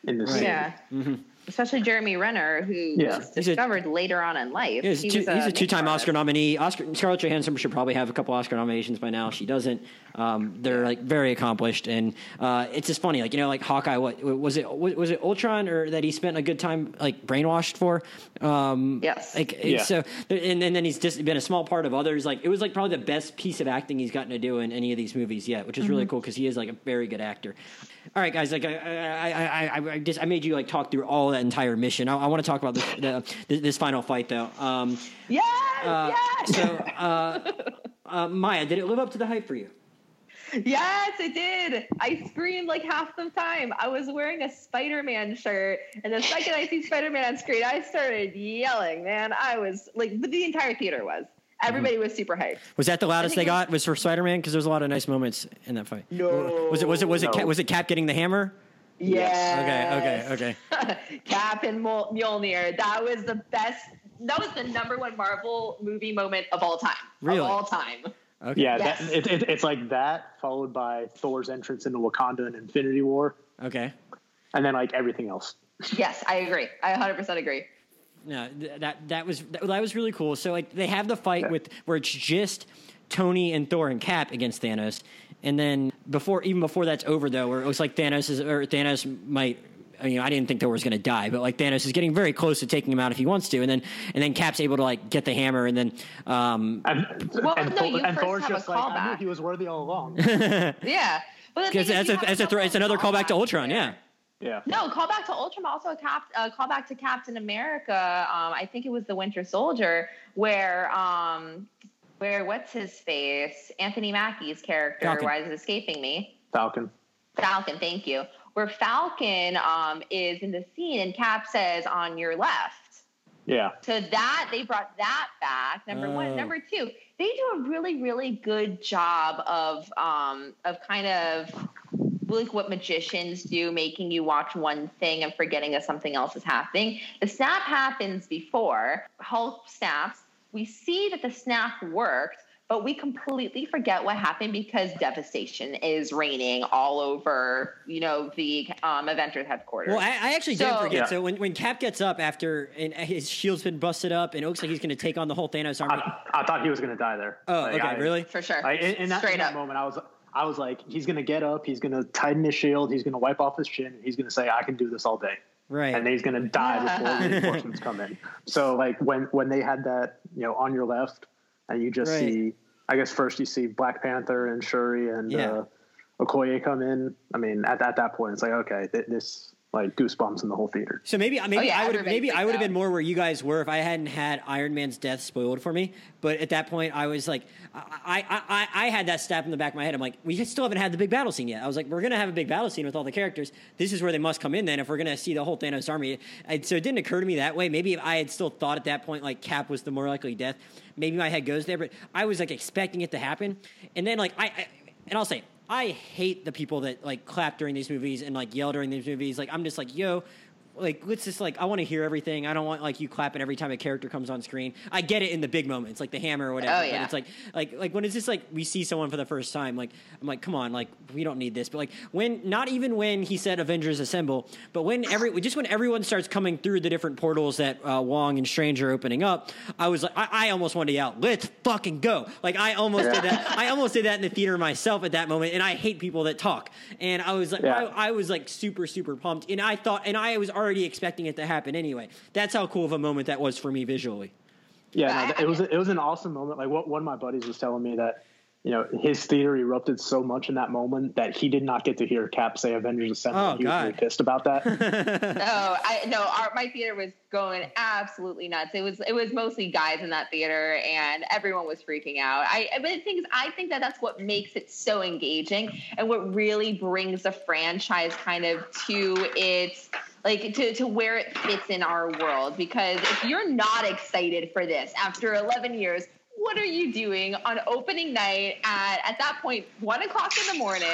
in this. Right. scene. Yeah. Mm-hmm. Especially Jeremy Renner, who Yeah. was He's a- discovered later on in life. He's, He two, was he's a two-time. Oscar nominee. Oscar Scarlett Johansson should probably have a couple Oscar nominations by now. She doesn't. Um, they're like very accomplished, and uh, it's just funny. Like you know, like Hawkeye. What was it? Was was it Ultron or that he spent a good time like brainwashed for? Um, Yes. Like Yeah. so, and, and then he's just been a small part of others. Like it was like probably the best piece of acting he's gotten to do in any of these movies yet, which is really cool because he is like a very good actor. All right, guys. Like I, I, I, I, I just I made you like talk through all that entire mission. I, I want to talk about this the, this, this final fight though. Um, Yes, uh, yes, So, uh, uh, Maya, did it live up to the hype for you? Yes, it did. I screamed like half the time. I was wearing a Spider-Man shirt, and the second I see Spider-Man on screen, I started yelling. Man, I was like, the entire theater was. Everybody mm-hmm. was super hyped. Was that the loudest they got? Was for Spider Man? Because there was a lot of nice moments in that fight. No. Was it? Was it? Was it? No. Cap, was it Cap getting the hammer? Yeah. Okay. Okay. Okay. Cap and Mjol- Mjolnir. That was the best. That was the number one Marvel movie moment of all time. Really? Of all time. Okay. Yeah, Yes. that, it, it, it's like that followed by Thor's entrance into Wakanda and Infinity War, Okay. and then like everything else. Yes, I agree. I 100% agree. No, th- that that was that, that was really cool. So like they have the fight Yeah. with where it's just Tony and Thor and Cap against Thanos, and then before even before that's over though, where it looks like Thanos is or Thanos might. I mean, I didn't think Thor was going to die, but like Thanos is getting very close to taking him out if he wants to, and then and then Cap's able to like get the hammer, and then um, And, Well, and, no, you and first Thor's have a just like, I knew callback. he was worthy all along. Yeah. But because thing that's is, a, have that's a couple thro- it's another callback to Ultron, there. yeah. yeah. No, call back to Ultron, but also a cap, uh, call back to Captain America. Um, I think it was the Winter Soldier, where um, where what's his face? Anthony Mackie's character. Falcon. Why is it escaping me? Falcon. Falcon. Thank you. Where Falcon um, is in the scene, and Cap says, "On your left." Yeah. So that they brought that back. Number Oh. one. Number two, they do a really, really good job of um, of kind of like what magicians do, making you watch one thing and forgetting that something else is happening. The snap happens before Hulk snaps. We see that the snap worked, but we completely forget what happened because devastation is raining all over, you know, the um, Avengers headquarters. Well, I, I actually did So- forget. Yeah. So when, when Cap gets up after and his shield's been busted up and it looks like he's going to take on the whole Thanos army. I, I thought he was going to die there. oh, Like, okay, I- really? for sure. I, in, in that, Straight in that up. moment, I was I was like, he's going to get up, he's going to tighten his shield, he's going to wipe off his chin, and he's going to say, "I can do this all day," Right. and he's going to die before reinforcements come in. So, like when when they had that, you know, on your left, and you just Right. see, I guess first you see Black Panther and Shuri and Yeah. uh, Okoye come in. I mean, at, at that point, it's like, okay, th- this like goosebumps in the whole theater. So maybe maybe Oh, yeah, I would have maybe I would have been more where you guys were if I hadn't had Iron Man's death spoiled for me. But at that point, I was like, I I, I, I had that stab in the back of my head. I'm like, we still haven't had the big battle scene yet. I was like, we're gonna have a big battle scene with all the characters. This is where they must come in then if we're gonna see the whole Thanos army. And so it didn't occur to me that way. Maybe if I had still thought at that point like Cap was the more likely death, maybe my head goes there. But I was like expecting it to happen, and then like I, I and I'll say. I hate the people that like clap during these movies and like yell during these movies. Like I'm just like, yo, like let's just like I want to hear everything. I don't want like you clapping every time a character comes on screen. I get it in the big moments, like the hammer or whatever. Oh, But yeah. it's like like like when it's just like we see someone for the first time. Like I'm like, come on, like we don't need this. But like when not even when he said Avengers Assemble, but when every just when everyone starts coming through the different portals that uh, Wong and Strange are opening up, I was like, I, I almost wanted to yell, let's fucking go. Like I almost did that. I almost did that in the theater myself at that moment. And I hate people that talk. And I was like, Yeah. I, I was like super super pumped. And I thought, and I was already expecting it to happen anyway. That's how cool of a moment that was for me visually. Yeah, no, it was it was an awesome moment. Like what one of my buddies was telling me that you know his theater erupted so much in that moment that he did not get to hear Cap say Avengers Assemble. Oh, he God. was really pissed about that. no, I no. Our, my theater was going absolutely nuts. It was it was mostly guys in that theater, and everyone was freaking out. I but the thing is, I think that that's what makes it so engaging, and what really brings the franchise kind of to its like to, to where it fits in our world. Because if you're not excited for this after 11 years. What are you doing on opening night at at that point one o'clock in the morning?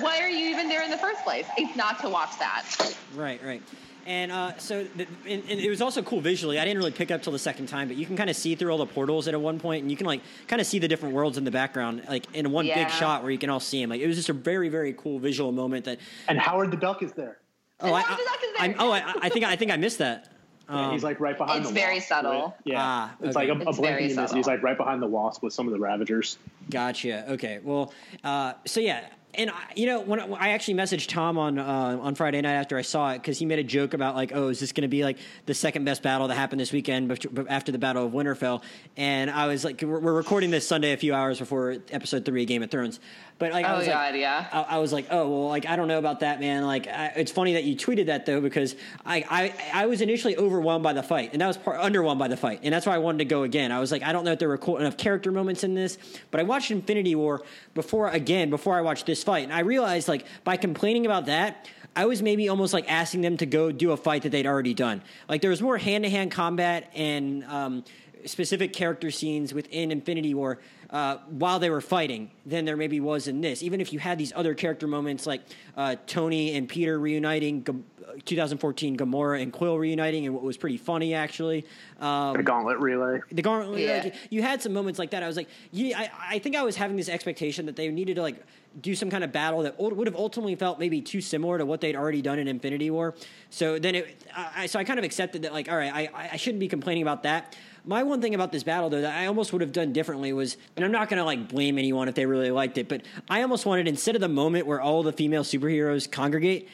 Why are you even there in the first place? It's not to watch that. Right, right. And uh, so the, and, and it was also cool visually. I didn't really pick up till the second time, but you can kind of see through all the portals at one point, and you can like kind of see the different worlds in the background, like in one Yeah. big shot where you can all see them. Like it was just a very, very cool visual moment. That and Howard the Duck is there. oh, And I, the Duck is I, there. I, oh, I, I think I think I missed that. Yeah, Um, he's like right behind It's the very wasp subtle. with- yeah, Ah, it's like a, a blinking in He's like right behind the wasp with some of the Ravagers. Gotcha. Okay. Well, uh, so yeah, and I, you know, when I, I actually messaged Tom on uh, on Friday night after I saw it because he made a joke about like, oh, is this going to be like the second best battle that happened this weekend bef- bef- after the Battle of Winterfell? And I was like, we're, we're recording this Sunday a few hours before episode three of Game of Thrones, but like, I Oh, was God, like, yeah. I, I was like, oh well, like I don't know about that, man. Like, I, it's funny that you tweeted that though because I, I I was initially overwhelmed by the fight, and that was part underwhelmed by the fight, and that's why I wanted to go again. I was like, I don't know if there were cool enough character moments in this, but I watched Infinity War before again before I watched this fight, and I realized like by complaining about that. I was maybe almost like asking them to go do a fight that they'd already done. Like there was more hand to hand combat and um, specific character scenes within Infinity War uh, while they were fighting than there maybe was in this. Even if you had these other character moments like uh, Tony and Peter reuniting, Gam- 2014 Gamora and Quill reuniting, and what was pretty funny actually. Um, The Gauntlet Relay. the Gauntlet, Yeah. like, you had some moments like that. I was like, yeah, I, I think I was having this expectation that they needed to like do some kind of battle that would have ultimately felt maybe too similar to what they'd already done in Infinity War. So then it, I, I- so I kind of accepted that like, all right, I, I shouldn't be complaining about that. My one thing about this battle though that I almost would have done differently was, and I'm not going to like blame anyone if they really liked it, but I almost wanted instead of the moment where all the female superheroes congregate,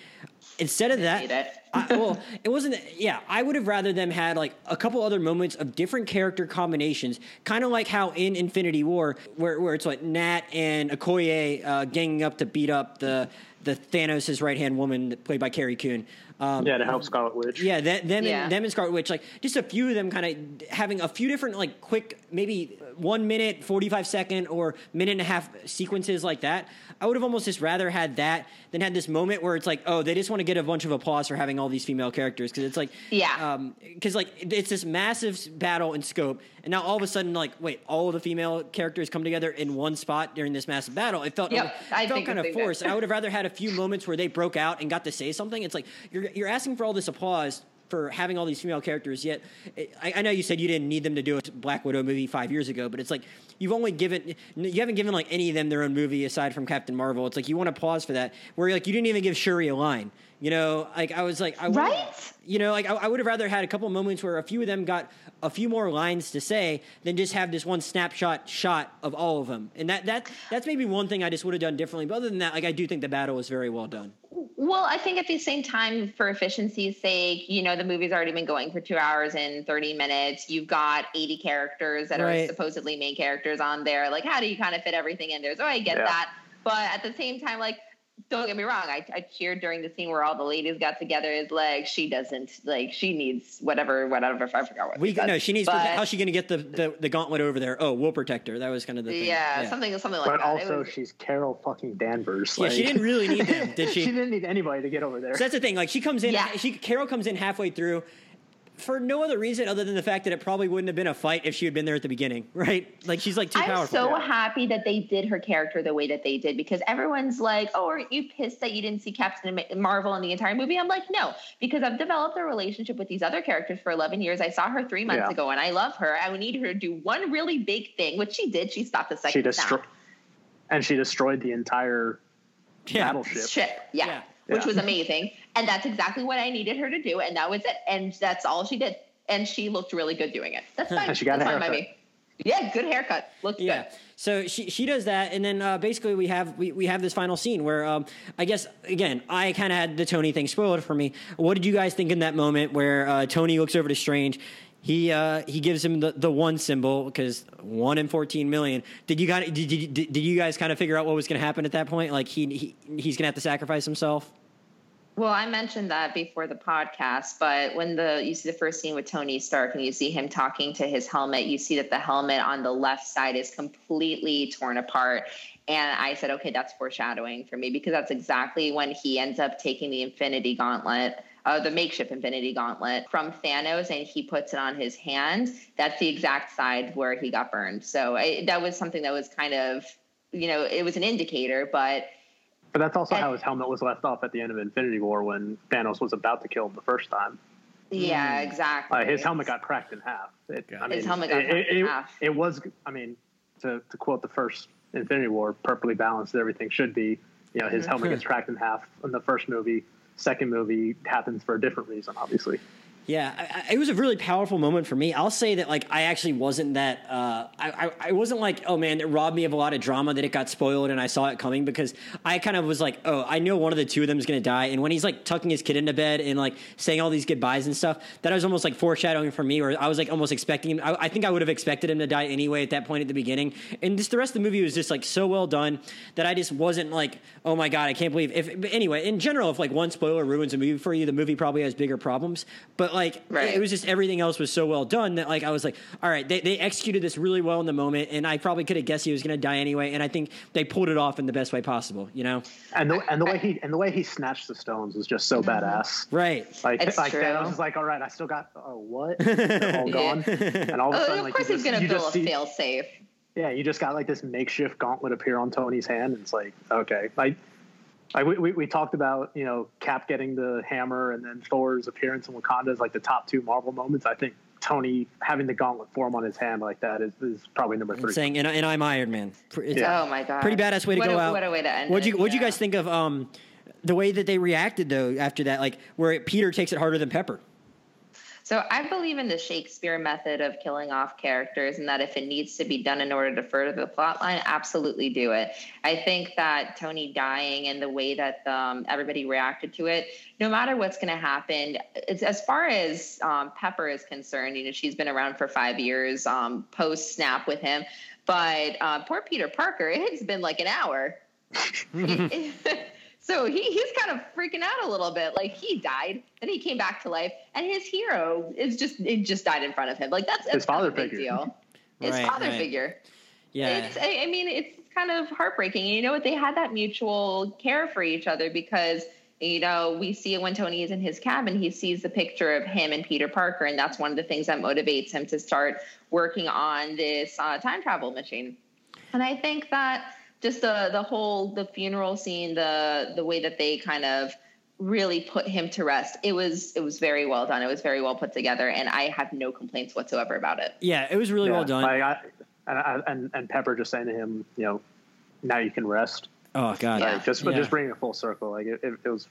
instead of that. I, well, it wasn't. Yeah, I would have rather them had like a couple other moments of different character combinations, kind of like how in Infinity War, where where it's like Nat and Okoye uh, ganging up to beat up the the Thanos' right hand woman played by Carrie Coon. Um, Yeah, to help Scarlet Witch. yeah, that, them Yeah. and them and Scarlet Witch, like just a few of them, kind of having a few different, like quick, maybe one minute, forty five second, or minute and a half sequences like that. I would have almost just rather had that than had this moment where it's like, oh, they just want to get a bunch of applause for having all these female characters because it's like, Yeah. Um, because like it's this massive battle in scope, and now all of a sudden, like, wait, all of the female characters come together in one spot during this massive battle. It felt, Yep, I felt kind of forced. I would have rather had a few moments where they broke out and got to say something. It's like you're you're asking for all this applause for having all these female characters. Yet, eh, I, I know you said you didn't need them to do a Black Widow movie five years ago, but it's like you've only given you haven't given like any of them their own movie aside from Captain Marvel. It's like you want to pause for that where like you didn't even give Shuri a line. You know, like I was like, I wanted- Right? You know, like I, I would have rather had a couple moments where a few of them got a few more lines to say than just have this one snapshot shot of all of them. And that that that's maybe one thing I just would have done differently. But other than that, like I do think the battle was very well done. Well, I think at the same time, for efficiency's sake, you know, the movie's already been going for two hours and 30 minutes. You've got 80 characters that Right. are supposedly main characters on there. Like, how do you kind of fit everything in there? So I get Yeah. that. But at the same time, like, don't get me wrong. I, I cheered during the scene where all the ladies got together. Is like she doesn't like she needs whatever whatever I forgot what We she does. no, she needs. But- how's she going to get the, the the gauntlet over there? Oh, we'll protect her. That was kind of the thing. yeah, something something like But that. It also, was- she's Carol fucking Danvers. Yeah, she didn't really need them, did she? she didn't need anybody to get over there. So that's the thing. Like she comes in, Yeah. she Carol comes in halfway through. For no other reason other than the fact that it probably wouldn't have been a fight if she had been there at the beginning, right? Like she's like too powerful. I'm so Yeah. happy that they did her character the way that they did because everyone's like, "Oh, aren't you pissed that you didn't see Captain Marvel in the entire movie?" I'm like, "No, because I've developed a relationship with these other characters for 11 years. I saw her three months Yeah. ago, and I love her. I would need her to do one really big thing, which she did. She stopped the she second destroyed, sound. and she destroyed the entire yeah. battleship. ship. Yeah. Yeah. Which Yeah. was amazing. And that's exactly what I needed her to do. And that was it. And that's all she did. And she looked really good doing it. That's fine. And she got that's a fine by me. Yeah, good haircut. Looks Yeah. good. So she she does that, and then uh, basically we have we, we have this final scene where um, I guess again I kind of had the Tony thing spoiled for me. What did you guys think in that moment where uh, Tony looks over to Strange? he uh, he gives him the, the one symbol because one in fourteen million. Did you got did, did, did you guys kind of figure out what was going to happen at that point? Like he, he he's going to have to sacrifice himself. Well, I mentioned that before the podcast, but when the you see the first scene with Tony Stark and you see him talking to his helmet, you see that the helmet on the left side is completely torn apart. And I said, okay, that's foreshadowing for me because that's exactly when he ends up taking the Infinity Gauntlet uh, the makeshift Infinity Gauntlet from Thanos, and he puts it on his hand. That's the exact side where he got burned. So I, that was something that was kind of, you know, it was an indicator, but. But that's also how his helmet was left off at the end of Infinity War when Thanos was about to kill him the first time. Yeah, hmm. exactly. Uh, his helmet got cracked in half. It, I mean, his helmet got it, cracked it, in half. It was, I mean, to, to quote the first Infinity War, perfectly balanced. Everything should be. You know, his mm-hmm. helmet gets cracked in half in the first movie second movie happens for a different reason, obviously. Yeah, I, it was a really powerful moment for me. I'll say that like I actually wasn't that uh, I, I, I wasn't like oh man it robbed me of a lot of drama that it got spoiled and I saw it coming because I kind of was like oh I know one of the two of them is gonna die and when he's like tucking his kid into bed and like saying all these goodbyes and stuff that was almost like foreshadowing for me where I was like almost expecting him. I, I think I would have expected him to die anyway at that point at the beginning and just the rest of the movie was just like so well done that I just wasn't like oh my god I can't believe if anyway in general if like one spoiler ruins a movie for you the movie probably has bigger problems but like right. it was just everything else was so well done that like I was like, all right, they, they executed this really well in the moment, and I probably could have guessed he was going to die anyway, and I think they pulled it off in the best way possible, you know. And the and the way he and the way he snatched the stones was just so mm-hmm. badass, right? Like it's like true. that, I was like, all right, I still got oh what? They're all gone, and all of a oh, sudden, of like, course he's going to build a fail safe. Yeah, you just got like this makeshift gauntlet appear on Tony's hand. And it's like, okay, like like we, we, we, talked about, you know, Cap getting the hammer and then Thor's appearance in Wakanda is like the top two Marvel moments. I think Tony having the gauntlet form on his hand like that is, is probably number three. And saying, and, and I'm Iron Man. It's yeah. Oh my god! Pretty badass way to what go a, out. What a way to end. What'd you What'd yeah. you guys think of um, the way that they reacted though after that? Like where Peter takes it harder than Pepper. So I believe in the Shakespeare method of killing off characters, and that if it needs to be done in order to further the plot line, absolutely do it. I think that Tony dying and the way that um, everybody reacted to it, no matter what's going to happen, it's, as far as um, Pepper is concerned, you know, she's been around for five years um, post snap with him, but uh, poor Peter Parker, it's been like an hour. So he, he's kind of freaking out a little bit. Like he died, then he came back to life, and his hero is just it just died in front of him. Like that's his father figure. Deal. His right, father right. figure. Yeah. It's, I, I mean, it's kind of heartbreaking. And you know what? They had that mutual care for each other because you know, we see it when Tony is in his cabin, he sees the picture of him and Peter Parker, and that's one of the things that motivates him to start working on this uh, time travel machine. And I think that just the the whole the funeral scene, the the way that they kind of really put him to rest. It was it was very well done. It was very well put together, and I have no complaints whatsoever about it. Yeah, it was really yeah, well done. I, I, and and Pepper just saying to him, you know, now you can rest. Oh God, yeah. just yeah. just bringing it full circle. Like it, it, it was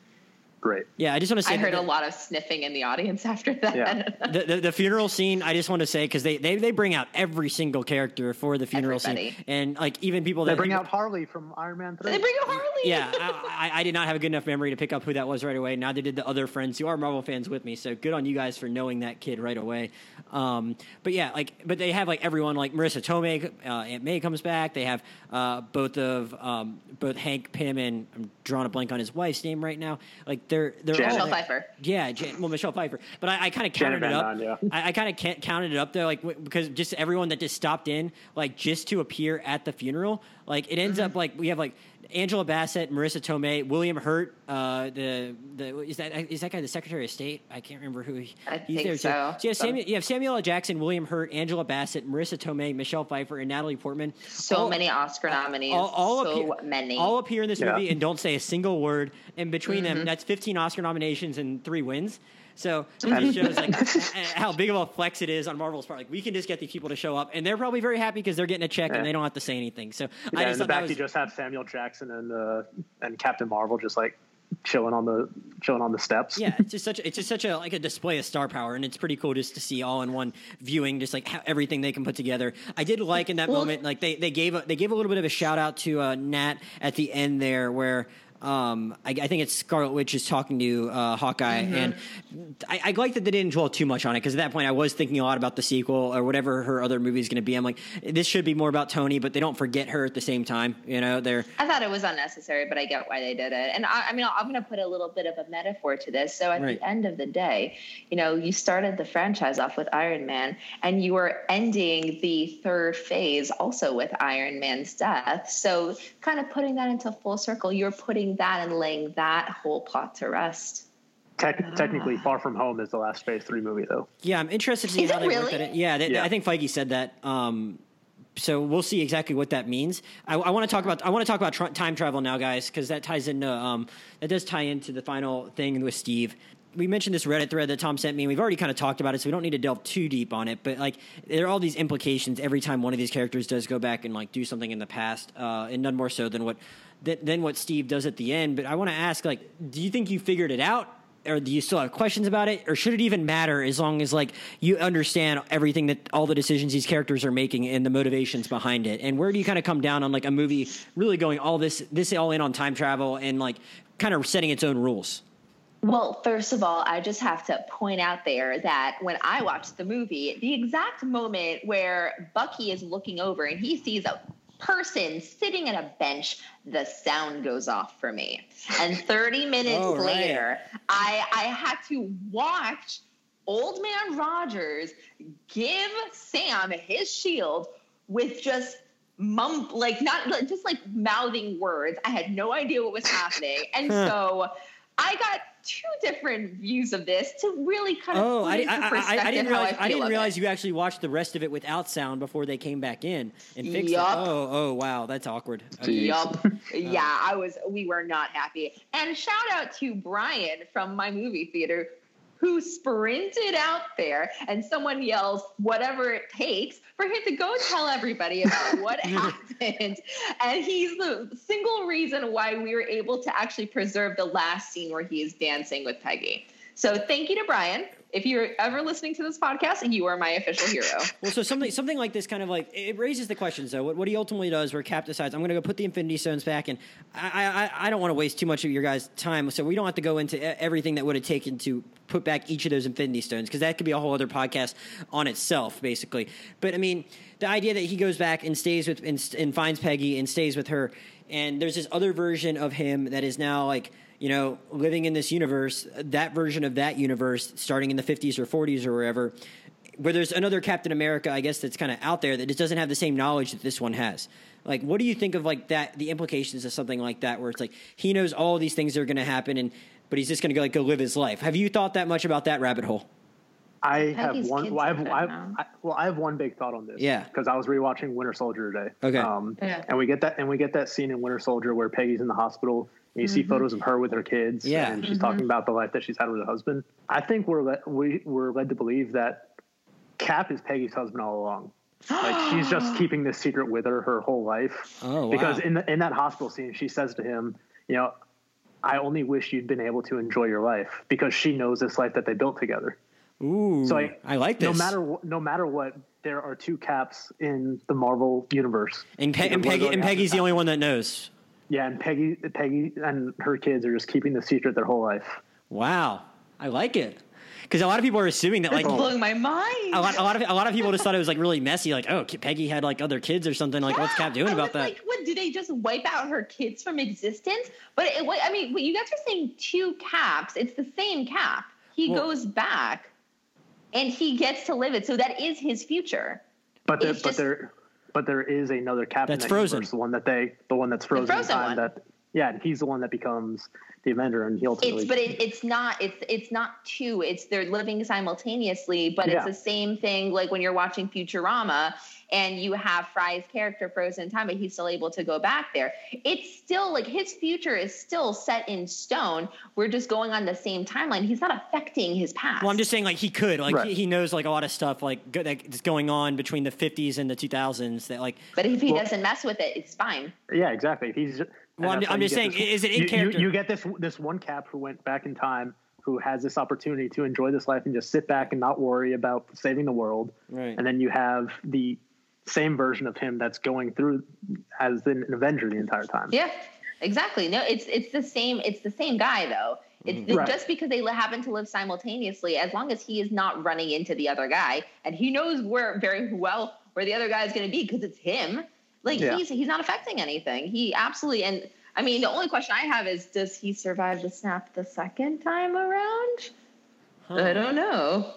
great. Yeah, I just want to say. I heard a lot of sniffing in the audience after that. Yeah. the, the, the funeral scene. I just want to say because they, they they bring out every single character for the funeral Everybody. scene, and like even people that they bring out Harley from Iron Man Three. They bring out Harley. Yeah, I, I, did not have a good enough memory to pick up who that was right away. Now they did the other friends who are Marvel fans with me, so good on you guys for knowing that kid right away. Um, but yeah, like but they have like everyone like Marisa Tomei, uh, Aunt May comes back. They have uh, both of um, both Hank Pym and I'm drawing a blank on his wife's name right now. Like they're they're Janet. all Michelle Pfeiffer. Yeah, Jan, well Michelle Pfeiffer. But I, I kind of counted it up. yeah. I, I kind of counted it up there, like w- because just everyone that just stopped in, like just to appear at the funeral, like it ends mm-hmm. up like we have like Angela Bassett, Marisa Tomei, William Hurt. Uh, the the is that is that guy the Secretary of State? I can't remember who he, I he's there so. Too. So you have, Samuel, you have Samuel L. Jackson, William Hurt, Angela Bassett, Marisa Tomei, Michelle Pfeiffer, and Natalie Portman. So all, many Oscar nominees. All, all so appear, many. All appear in this yeah. movie and don't say a single word. And between mm-hmm. them, that's 15 Oscar nominations and three wins. So it shows like how big of a flex it is on Marvel's part. Like we can just get these people to show up, and they're probably very happy because they're getting a check yeah. and they don't have to say anything. So yeah, I just in the back was, you just have Samuel Jackson and uh, and Captain Marvel just like chilling on the chilling on the steps. Yeah, it's just such a, it's just such a like a display of star power, and it's pretty cool just to see all in one viewing, just like how, everything they can put together. I did like in that well, moment, like they, they gave a, they gave a little bit of a shout out to uh, Nat at the end there, where um, I, I, think it's Scarlet Witch is talking to uh, Hawkeye, mm-hmm. and I, I, like that they didn't dwell too much on it because at that point I was thinking a lot about the sequel or whatever her other movie is going to be. I'm like, this should be more about Tony, but they don't forget her at the same time. You know, they're. I thought it was unnecessary, but I get why they did it. And I, I mean, I'm going to put a little bit of a metaphor to this. So at right. the end of the day, you know, you started the franchise off with Iron Man, and you are ending the third phase also with Iron Man's death. So kind of putting that into full circle, you're putting that and laying that whole plot to rest. Te- technically, Far From Home is the last Phase Three movie, though. Yeah, I'm interested to see is how they really? looked at it. Yeah, they, yeah, I think Feige said that. Um, so we'll see exactly what that means. I, I want to talk about I want to talk about tra- time travel now, guys, because that ties into um, that does tie into the final thing with Steve. We mentioned this Reddit thread that Tom sent me. and We've already kind of talked about it, so we don't need to delve too deep on it. But like, there are all these implications every time one of these characters does go back and like do something in the past, uh, and none more so than what than what Steve does at the end. But I want to ask, like, do you think you figured it out? or do you still have questions about it or should it even matter as long as like you understand everything that all the decisions these characters are making and the motivations behind it and where do you kind of come down on like a movie really going all this this all in on time travel and like kind of setting its own rules well, first of all, I just have to point out there that when I watched the movie, the exact moment where Bucky is looking over and he sees a person sitting at a bench, the sound goes off for me. And 30 minutes oh, later, right. I, I had to watch Old Man Rogers give Sam his shield with just mum like not just like mouthing words. I had no idea what was happening. And so I got two different views of this to really kind of oh, I, I, I, I, didn't realize I, I didn't realize it. you actually watched the rest of it without sound before they came back in and fixed yep. it. Oh, oh, wow, that's awkward. Okay. Yup. yeah, I was. We were not happy. And shout out to Brian from my movie theater who sprinted out there and someone yells whatever it takes for him to go tell everybody about what happened. And he's the single reason why we were able to actually preserve the last scene where he is dancing with peggy. So thank you to brian if you're ever listening to this podcast, you are my official hero. well, so something something like this kind of like it raises the questions though. What, what he ultimately does, where Cap decides, I'm going to go put the Infinity Stones back, and I, I I don't want to waste too much of your guys' time, so we don't have to go into everything that would have taken to put back each of those Infinity Stones because that could be a whole other podcast on itself, basically. But I mean, the idea that he goes back and stays with and, and finds Peggy and stays with her, and there's this other version of him that is now like you know, living in this universe, that version of that universe, starting in the 50s or 40s or wherever, where there's another Captain America, I guess, that's kind of out there that just doesn't have the same knowledge that this one has. Like, what do you think of like that? The implications of something like that, where it's like he knows all these things that are going to happen, and but he's just going to go like go live his life. Have you thought that much about that rabbit hole? I have one. Well I have, I have, I, well, I have one big thought on this. Yeah. Because I was rewatching Winter Soldier today. Okay. Um, yeah. And we get that, and we get that scene in Winter Soldier where Peggy's in the hospital you mm-hmm. see photos of her with her kids. Yeah. And she's mm-hmm. talking about the life that she's had with her husband. I think we're le- we, we're led to believe that Cap is Peggy's husband all along. like she's just keeping this secret with her her whole life. Oh, Because in the, in that hospital scene, she says to him, you know, I only wish you'd been able to enjoy your life because she knows this life that they built together. Ooh, so I, I like this. No matter no matter what, there are two caps in the Marvel universe, and, Pe- and Peggy and Peggy's the only one that knows. Yeah, and Peggy, Peggy, and her kids are just keeping the secret their whole life. Wow, I like it because a lot of people are assuming that like it's blowing my mind. A lot, a lot of a lot of people just thought it was like really messy. Like, oh, Peggy had like other kids or something. Like, yeah, what's Cap doing about that? Like, what do they just wipe out her kids from existence? But it, I mean, you guys are saying two caps. It's the same cap. He well, goes back, and he gets to live it. So that is his future. But they're, but they're but there is another captain that's that frozen. Universe, the one that they, the one that's frozen. The frozen time one. That yeah, he's the one that becomes the Avenger, and he ultimately. It's but it, it's not it's it's not two. It's they're living simultaneously, but yeah. it's the same thing. Like when you're watching Futurama, and you have Fry's character frozen in time, but he's still able to go back there. It's still like his future is still set in stone. We're just going on the same timeline. He's not affecting his past. Well, I'm just saying, like he could, like right. he, he, knows like a lot of stuff like that's going on between the 50s and the 2000s. That like, but if he well, doesn't mess with it, it's fine. Yeah, exactly. He's. Well, I'm, I'm just saying, this, is it in you, character? You, you get this this one cap who went back in time who has this opportunity to enjoy this life and just sit back and not worry about saving the world. Right. And then you have the same version of him that's going through as an Avenger the entire time. Yeah. exactly. No, it's it's the same. It's the same guy though. It's Mm-hmm. Right. just because they happen to live simultaneously. As long as he is not running into the other guy, and he knows where very well where the other guy is going to be because it's him. Like Yeah. he's he's not affecting anything. He absolutely and I mean the only question I have is does he survive the snap the second time around? I don't know.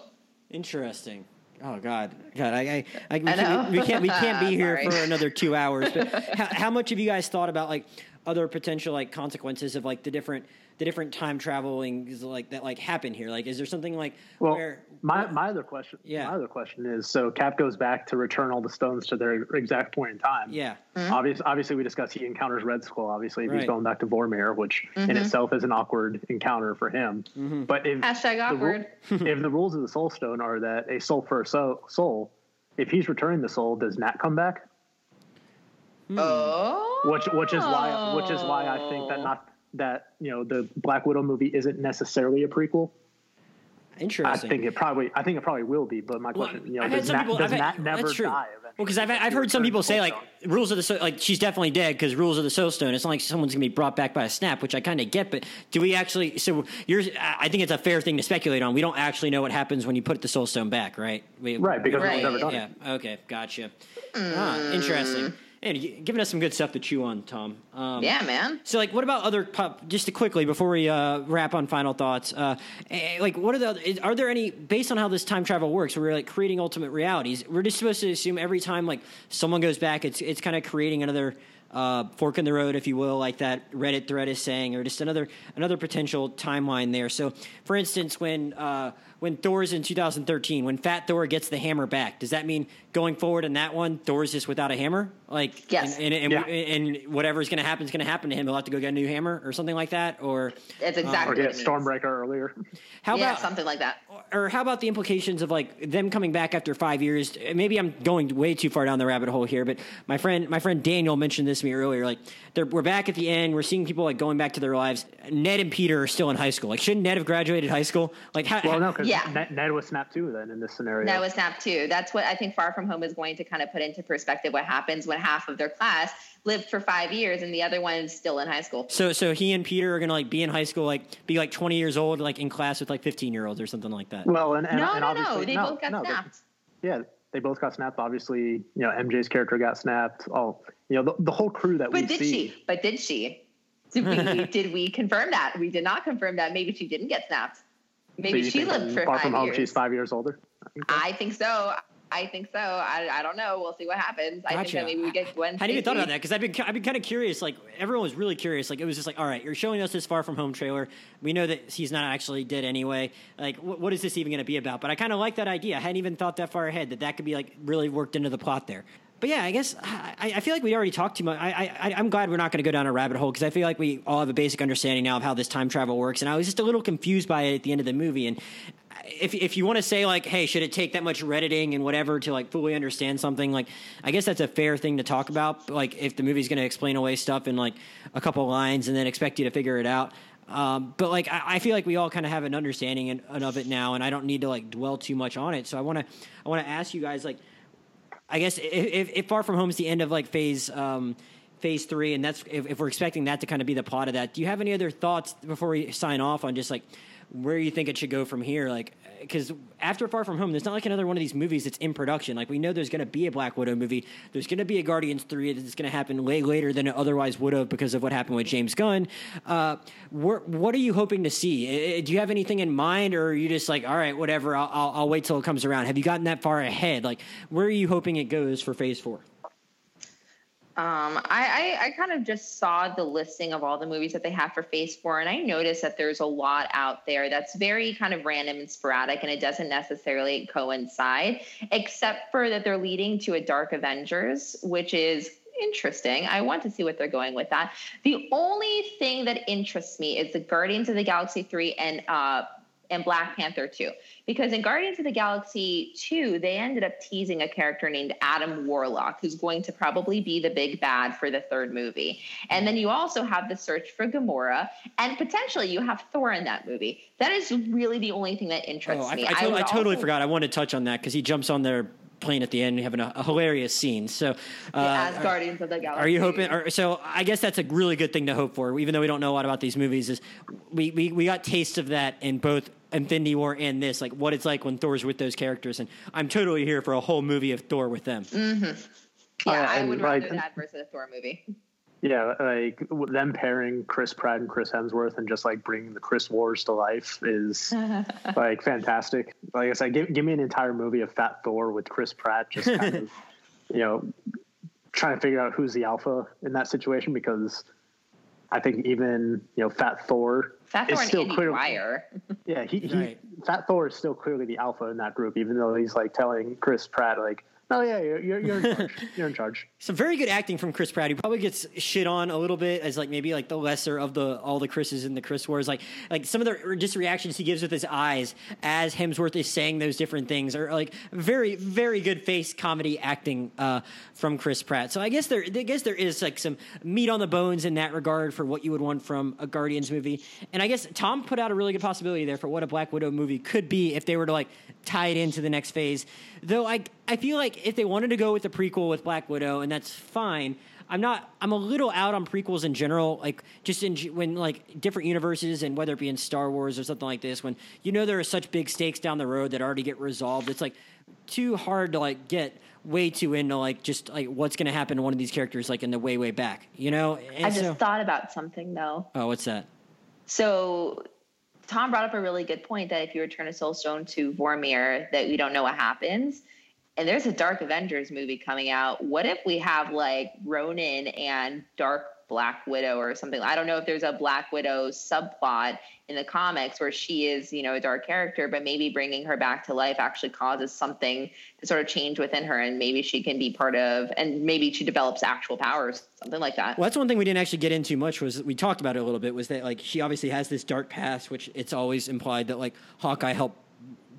Interesting. Oh God, God, I, I, I, we, I know. can't, we can't, we can't be here for another two hours. But how, how much have you guys thought about like other potential like consequences of like the different, the different time traveling like that like happen here? Like, is there something like Well, where? my my other question, Yeah. my other question is: so Cap goes back to return all the stones to their exact point in time. Yeah, Obviously, obviously, we discussed he encounters Red Skull. Obviously, if Right. he's going back to Vormir, which in itself is an awkward encounter for him. Mm-hmm. But if Hashtag the ru- awkward. if the rules of the Soul Stone are that a soul for a soul, soul, if he's returning the soul, does Nat come back? Oh, Which which is why which is why I think that not that you know the Black Widow movie isn't necessarily a prequel. Interesting. I think it probably I think it probably will be. But my Well, question, you know, I've does some Nat, people- does I've had- never that's true. die? Well, because I've, I've heard some people say like rules of the Soul- like she's definitely dead because rules of the soul stone. It's not like someone's gonna be brought back by a snap, which I kind of get. But do we actually? So you're, I think it's a fair thing to speculate on. We don't actually know what happens when you put the soul stone back, right? We, Right, because Right. we've never done yeah. it. Okay. Gotcha. Ah, interesting. And giving us some good stuff to chew on, Tom. Um, yeah, man. so, like, what about other pop? Just to quickly before we uh, wrap on final thoughts, uh, eh, like, what are the? is- Are there any based on how this time travel works? We're like creating ultimate realities. We're just supposed to assume every time like someone goes back, it's it's kind of creating another uh, fork in the road, if you will, like that Reddit thread is saying, or just another another potential timeline there. So, for instance, when uh, when Thor's in 2013, when Fat Thor gets the hammer back, does that mean going forward in that one, Thor's just without a hammer? Like, Yes. and, and, and, Yeah. and whatever's going to happen is going to happen to him. He'll have to go get a new hammer or something like that. Or That's um, exactly get what it. Stormbreaker earlier. how yeah, about something like that. or how about the implications of like them coming back after five years? Maybe I'm going way too far down the rabbit hole here, but my friend, my friend Daniel mentioned this to me earlier. Like, they're, we're back at the end. We're seeing people like going back to their lives. Ned and Peter are still in high school. Like, shouldn't Ned have graduated high school? Like, how, Well, no, because Yeah. Ned, Ned was snapped too. Then in this scenario, Ned was snapped too. That's what I think Far From Home is going to kind of put into perspective what happens when half of their class lived for five years and the other one is still in high school. so so he and Peter are gonna like be in high school, like be like 20 years old, like in class with like 15 year olds or something like that. well, and, and, no, and no, obviously no. They no, both got no, they- snapped. yeah, they both got snapped. Obviously, you know, MJ's character got snapped. All you know, the, the whole crew that we But did see. she? But did she? Did we? did we confirm that? We did not confirm that. Maybe she didn't get snapped. So Maybe you she think lived for Far five from home. years. She's five years older. I think so. I think so. I, I don't know. We'll see what happens. I think that maybe we get Gwen. I hadn't even thought about that because I've been I've been kind of curious. Like everyone was really curious. Like it was just like, all right, you're showing us this Far From Home trailer. We know that he's not actually dead anyway. Like, what, what is this even going to be about? But I kind of like that idea. I hadn't even thought that far ahead that that could be like really worked into the plot there. But yeah, I guess I, I feel like we already talked too much. I, I I'm glad we're not going to go down a rabbit hole because I feel like we all have a basic understanding now of how this time travel works. And I was just a little confused by it at the end of the movie. And if if you want to say like, hey, should it take that much redditing and whatever to like fully understand something? Like, I guess that's a fair thing to talk about. Like, if the movie's going to explain away stuff in like a couple lines and then expect you to figure it out. Um, but like, I, I feel like we all kind of have an understanding in, of it now, and I don't need to like dwell too much on it. So I want to I want to ask you guys like. I guess if, if, Far From Home is the end of like phase um, phase three, and that's if, if we're expecting that to kind of be the plot of that, do you have any other thoughts before we sign off on just like where you think it should go from here? Like, because after Far From Home, there's not like another one of these movies that's in production. Like we know there's going to be a Black Widow movie, there's going to be a Guardians three that's going to happen way later than it otherwise would have because of what happened with James Gunn. Uh, what are you hoping to see? Do you have anything in mind, or are you just like, all right, whatever, I'll, I'll, I'll wait till it comes around? Have you gotten that far ahead? Like, where are you hoping it goes for Phase Four? Um, I, I, I kind of just saw the listing of all the movies that they have for Phase Four, and I noticed that there's a lot out there that's very kind of random and sporadic, and it doesn't necessarily coincide, except for that they're leading to a Dark Avengers, which is interesting. I want to see what they're going with that. The only thing that interests me is the Guardians of the Galaxy three and uh, and Black Panther 2. Because in Guardians of the Galaxy 2, they ended up teasing a character named Adam Warlock, who's going to probably be the big bad for the third movie. And then you also have the search for Gamora, and potentially you have Thor in that movie. That is really the only thing that interests Oh, I, me. I, to- would I totally also- forgot. I wanted to touch on that because he jumps on their plane at the end, having a, a hilarious scene. So, uh, as Guardians of the Galaxy. Are you hoping? Or, so, I guess that's a really good thing to hope for. Even though we don't know a lot about these movies, is we we, we got taste of that in both Infinity War and this, like what it's like when Thor's with those characters, and I'm totally here for a whole movie of Thor with them. Mm-hmm. Yeah, uh, I would rather like, that versus a Thor movie. Yeah, like them pairing Chris Pratt and Chris Hemsworth and just like bringing the Chris Wars to life is like fantastic. Like I said, give, give me an entire movie of Fat Thor with Chris Pratt just kind of, you know, trying to figure out who's the alpha in that situation because I think even you know Fat Thor Fat Thor is still clearly yeah he, he Fat Thor is still clearly the alpha in that group even though he's like telling Chris Pratt like Oh yeah, you're, you're, you're in charge. you're in charge. Some very good acting from Chris Pratt. He probably gets shit on a little bit as like maybe like the lesser of the all the Chris's in the Chris Wars. Like like some of the just reactions he gives with his eyes as Hemsworth is saying those different things are like very very good face comedy acting uh, from Chris Pratt. So I guess there I guess there is like some meat on the bones in that regard for what you would want from a Guardians movie. And I guess Tom put out a really good possibility there for what a Black Widow movie could be if they were to like tie it into the next phase. Though I I feel like if they wanted to go with the prequel with Black Widow, and that's fine. I'm not. I'm a little out on prequels in general. Like just in when like different universes and whether it be in Star Wars or something like this, when you know there are such big stakes down the road that already get resolved, it's like too hard to like get way too into like just like what's going to happen to one of these characters like in the way way back. You know. And I just so, thought about something though. Oh, what's that? So Tom brought up a really good point that if you return a soul stone to Vormir, that we don't know what happens. And there's a Dark Avengers movie coming out. What if we have like Ronin and Dark Black Widow or something. I don't know if there's a Black Widow subplot in the comics where she is, you know, a dark character, but maybe bringing her back to life actually causes something to sort of change within her, and maybe she can be part of, and maybe she develops actual powers, something like that. Well, that's one thing we didn't actually get into much was we talked about it a little bit was that like she obviously has this dark past, which it's always implied that like Hawkeye helped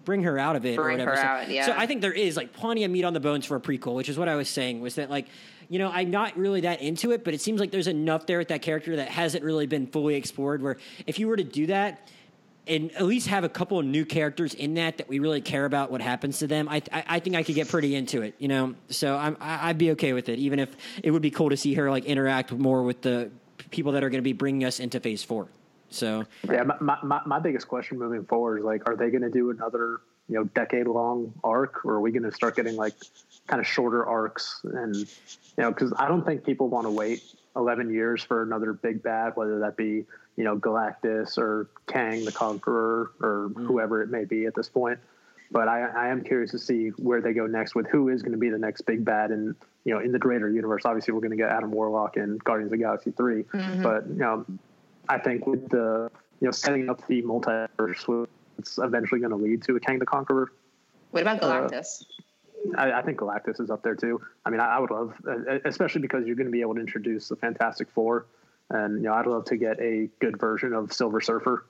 bring her out of it bring or whatever. so, out, yeah. so I think there is like plenty of meat on the bones for a prequel, which is what I was saying was that like you know, I'm not really that into it, but it seems like there's enough there with that character that hasn't really been fully explored. Where if you were to do that, and at least have a couple of new characters in that that we really care about what happens to them, I I, I think I could get pretty into it, you know. So I'm I, I'd be okay with it, even if it would be cool to see her like interact more with the people that are going to be bringing us into Phase Four. So yeah, my, my my biggest question moving forward is like, are they going to do another you know decade long arc, or are we going to start getting like kind of shorter arcs and you know because I don't think people want to wait 11 years for another big bad, whether that be you know Galactus or Kang the Conqueror or mm. whoever it may be at this point. But I, I am curious to see where they go next with who is going to be the next big bad and you know in the greater universe. Obviously, we're going to get Adam Warlock in Guardians of the Galaxy 3 mm-hmm. but you know I think with the you know setting up the multiverse, it's eventually going to lead to a Kang the Conqueror. What about uh, Galactus? Uh, I, I, think Galactus is up there too. I mean, I, I would love, uh, especially because you're going to be able to introduce the Fantastic Four, and you know, I'd love to get a good version of Silver Surfer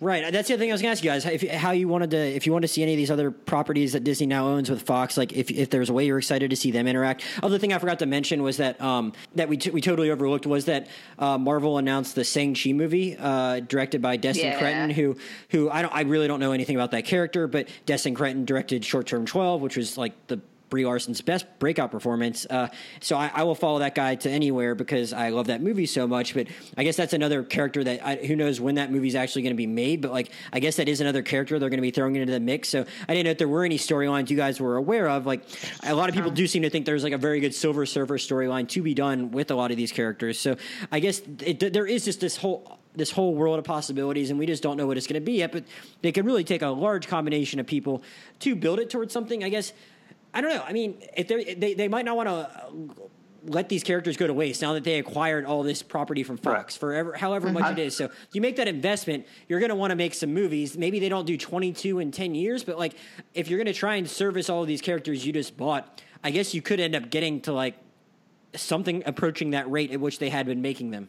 Right. That's the other thing I was going to ask you guys. If, how you wanted to, if you want to see any of these other properties that Disney now owns with Fox, like if, if there's a way you're excited to see them interact. Other thing I forgot to mention was that um, that we t- we totally overlooked was that uh, Marvel announced the Shang-Chi movie uh, directed by Destin yeah. Cretton, who who I don't I really don't know anything about that character, but Destin Cretton directed Short Term Twelve, which was like the Brie Larson's best breakout performance. Uh, so I, I, will follow that guy to anywhere because I love that movie so much. But I guess that's another character that I, who knows when that movie's actually going to be made. But like, I guess that is another character they're going to be throwing into the mix. So I didn't know if there were any storylines you guys were aware of. Like, a lot of people do seem to think there's like a very good Silver Surfer storyline to be done with a lot of these characters. So I guess it, there is just this whole this whole world of possibilities, and we just don't know what it's going to be yet. But they could really take a large combination of people to build it towards something. I guess I don't know. I mean, if they they might not want to uh, let these characters go to waste now that they acquired all this property from Fox right. for ever, however much it is. So you make that investment, you're going to want to make some movies. Maybe they don't do 22 in 10 years, but like if you're going to try and service all of these characters you just bought, I guess you could end up getting to like something approaching that rate at which they had been making them.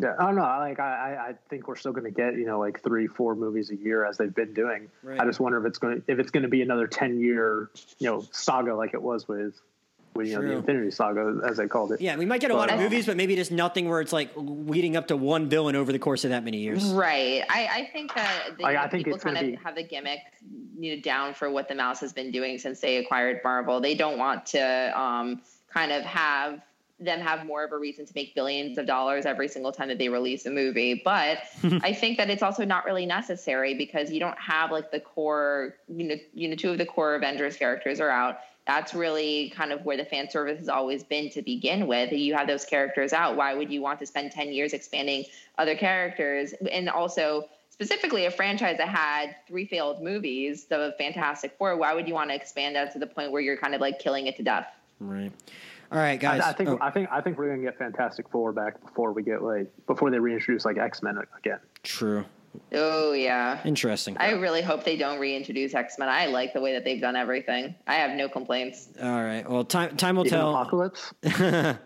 Yeah, I don't know. Like I, I think we're still going to get you know like three, four movies a year as they've been doing. Right. I just wonder if it's going to if it's going to be another ten year you know saga like it was with with you know the Infinity Saga as they called it. Yeah, we might get a lot of um, movies, but maybe just nothing where it's like leading up to one villain over the course of that many years. Right. I, I think that the, I- I think people it's kind of gonna be- have the gimmick you know, down for what the mouse has been doing since they acquired Marvel. They don't want to um, kind of have them have more of a reason to make billions of dollars every single time that they release a movie. But I think that it's also not really necessary because you don't have like the core, you know, you know, two of the core Avengers characters are out. That's really kind of where the fan service has always been to begin with. You have those characters out. Why would you want to spend 10 years expanding other characters? And also, specifically, a franchise that had three failed movies, the Fantastic Four, why would you want to expand that to the point where you're kind of like killing it to death? Right. All right, guys. I, I think Oh, I think I think we're gonna get Fantastic Four back before we get like before they reintroduce like X Men again. true. Oh, yeah. Interesting. I really hope they don't reintroduce X Men. I like the way that they've done everything. I have no complaints. All right. Well, time time will Even tell. Apocalypse.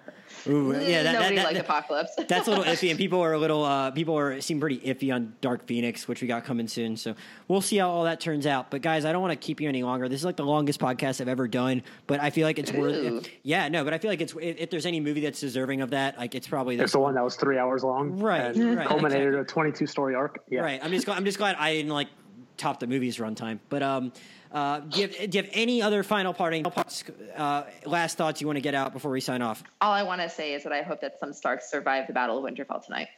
Ooh, yeah, that, Nobody that, liked that, Apocalypse. that's a little iffy, and people are a little uh, people are seem pretty iffy on Dark Phoenix, which we got coming soon. So we'll see how all that turns out. But guys, I don't want to keep you any longer. This is like the longest podcast I've ever done, but I feel like it's Ooh. worth. Yeah, no, but I feel like it's if, if there's any movie that's deserving of that, like it's probably It's the one that was three hours long, Right, and right, culminated exactly. a twenty-two story arc. Yeah, Right. I'm just glad, I'm just glad I didn't like top the movie's runtime. But um, uh, do you have, do you have any other final parting uh, last thoughts you want to get out before we sign off? All I want to say is that I hope that some Starks survive the Battle of Winterfell tonight.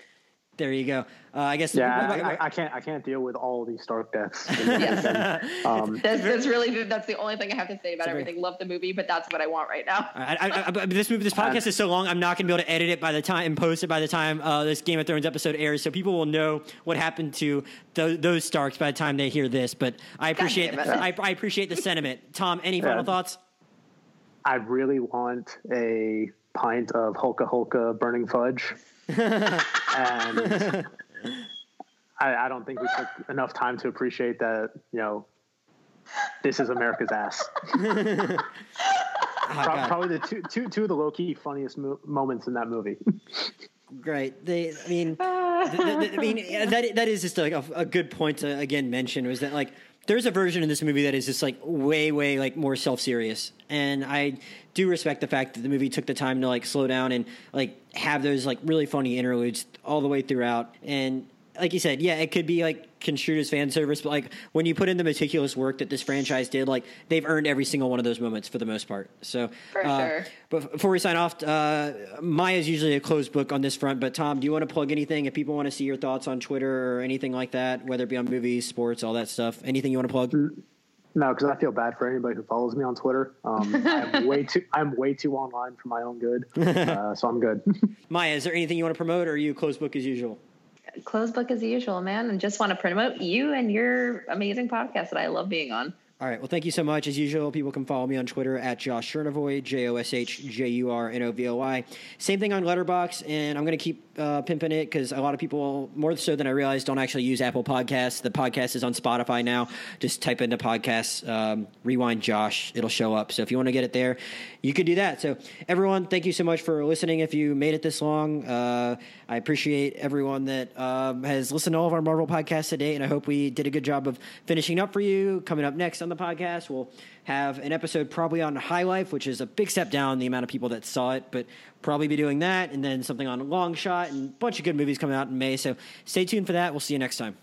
There you go. Uh, I guess. Yeah, I, I, I can't. I can't deal with all these Stark deaths. Yes. um, That's, that's really that's the only thing I have to say about very- everything. Love the movie, but that's what I want right now. I, I, I, this movie, this podcast is so long. I'm not going to be able to edit it by the time and post it by the time uh, this Game of Thrones episode airs, so people will know what happened to those, those Starks by the time they hear this. But I appreciate. I, I appreciate the sentiment. Tom, any final Yeah. thoughts? I really want a pint of Hulka Hulka burning fudge, and I, I don't think we took enough time to appreciate that. You know, this is America's ass. Oh, Pro- Probably the two, two, two of the low key funniest mo- moments in that movie. Great. They, I mean, th- th- th- I mean that that is just like a, a good point to again mention was that like there's a version in this movie that is just like way way like more self serious, and I do respect the fact that the movie took the time to like slow down and like have those like really funny interludes all the way throughout and. Like you said, yeah, it could be like construed as fan service, but like when you put in the meticulous work that this franchise did, like they've earned every single one of those moments for the most part. So, For uh, sure. but before we sign off, uh, Maya's usually a closed book on this front. But Tom, do you want to plug anything if people want to see your thoughts on Twitter or anything like that, whether it be on movies, sports, all that stuff? Anything you want to plug? No, because I feel bad for anybody who follows me on Twitter. Um, I'm way too I'm way too online for my own good, uh, so I'm good. Maya, is there anything you want to promote, or are you closed book as usual? Closed book as usual, man, and just want to promote you and your amazing podcast that I love being on. All right. Well, thank you so much. As usual, people can follow me on Twitter at Josh Jurnovoy, J O S H J U R N O V O Y. Same thing on Letterboxd, and I'm going to keep uh, pimping it because a lot of people, more so than I realized, don't actually use Apple Podcasts. The podcast is on Spotify now. Just type into podcasts, um, rewind Josh, it'll show up. So if you want to get it there, you could do that. So everyone, thank you so much for listening. If you made it this long, uh, I appreciate everyone that um, has listened to all of our Marvel podcasts today, and I hope we did a good job of finishing up for you. Coming up next on the podcast, we'll have an episode probably on High Life, which is a big step down the amount of people that saw it, but probably be doing that, and then something on Long Shot, and a bunch of good movies coming out in May. So stay tuned for that. We'll see you next time.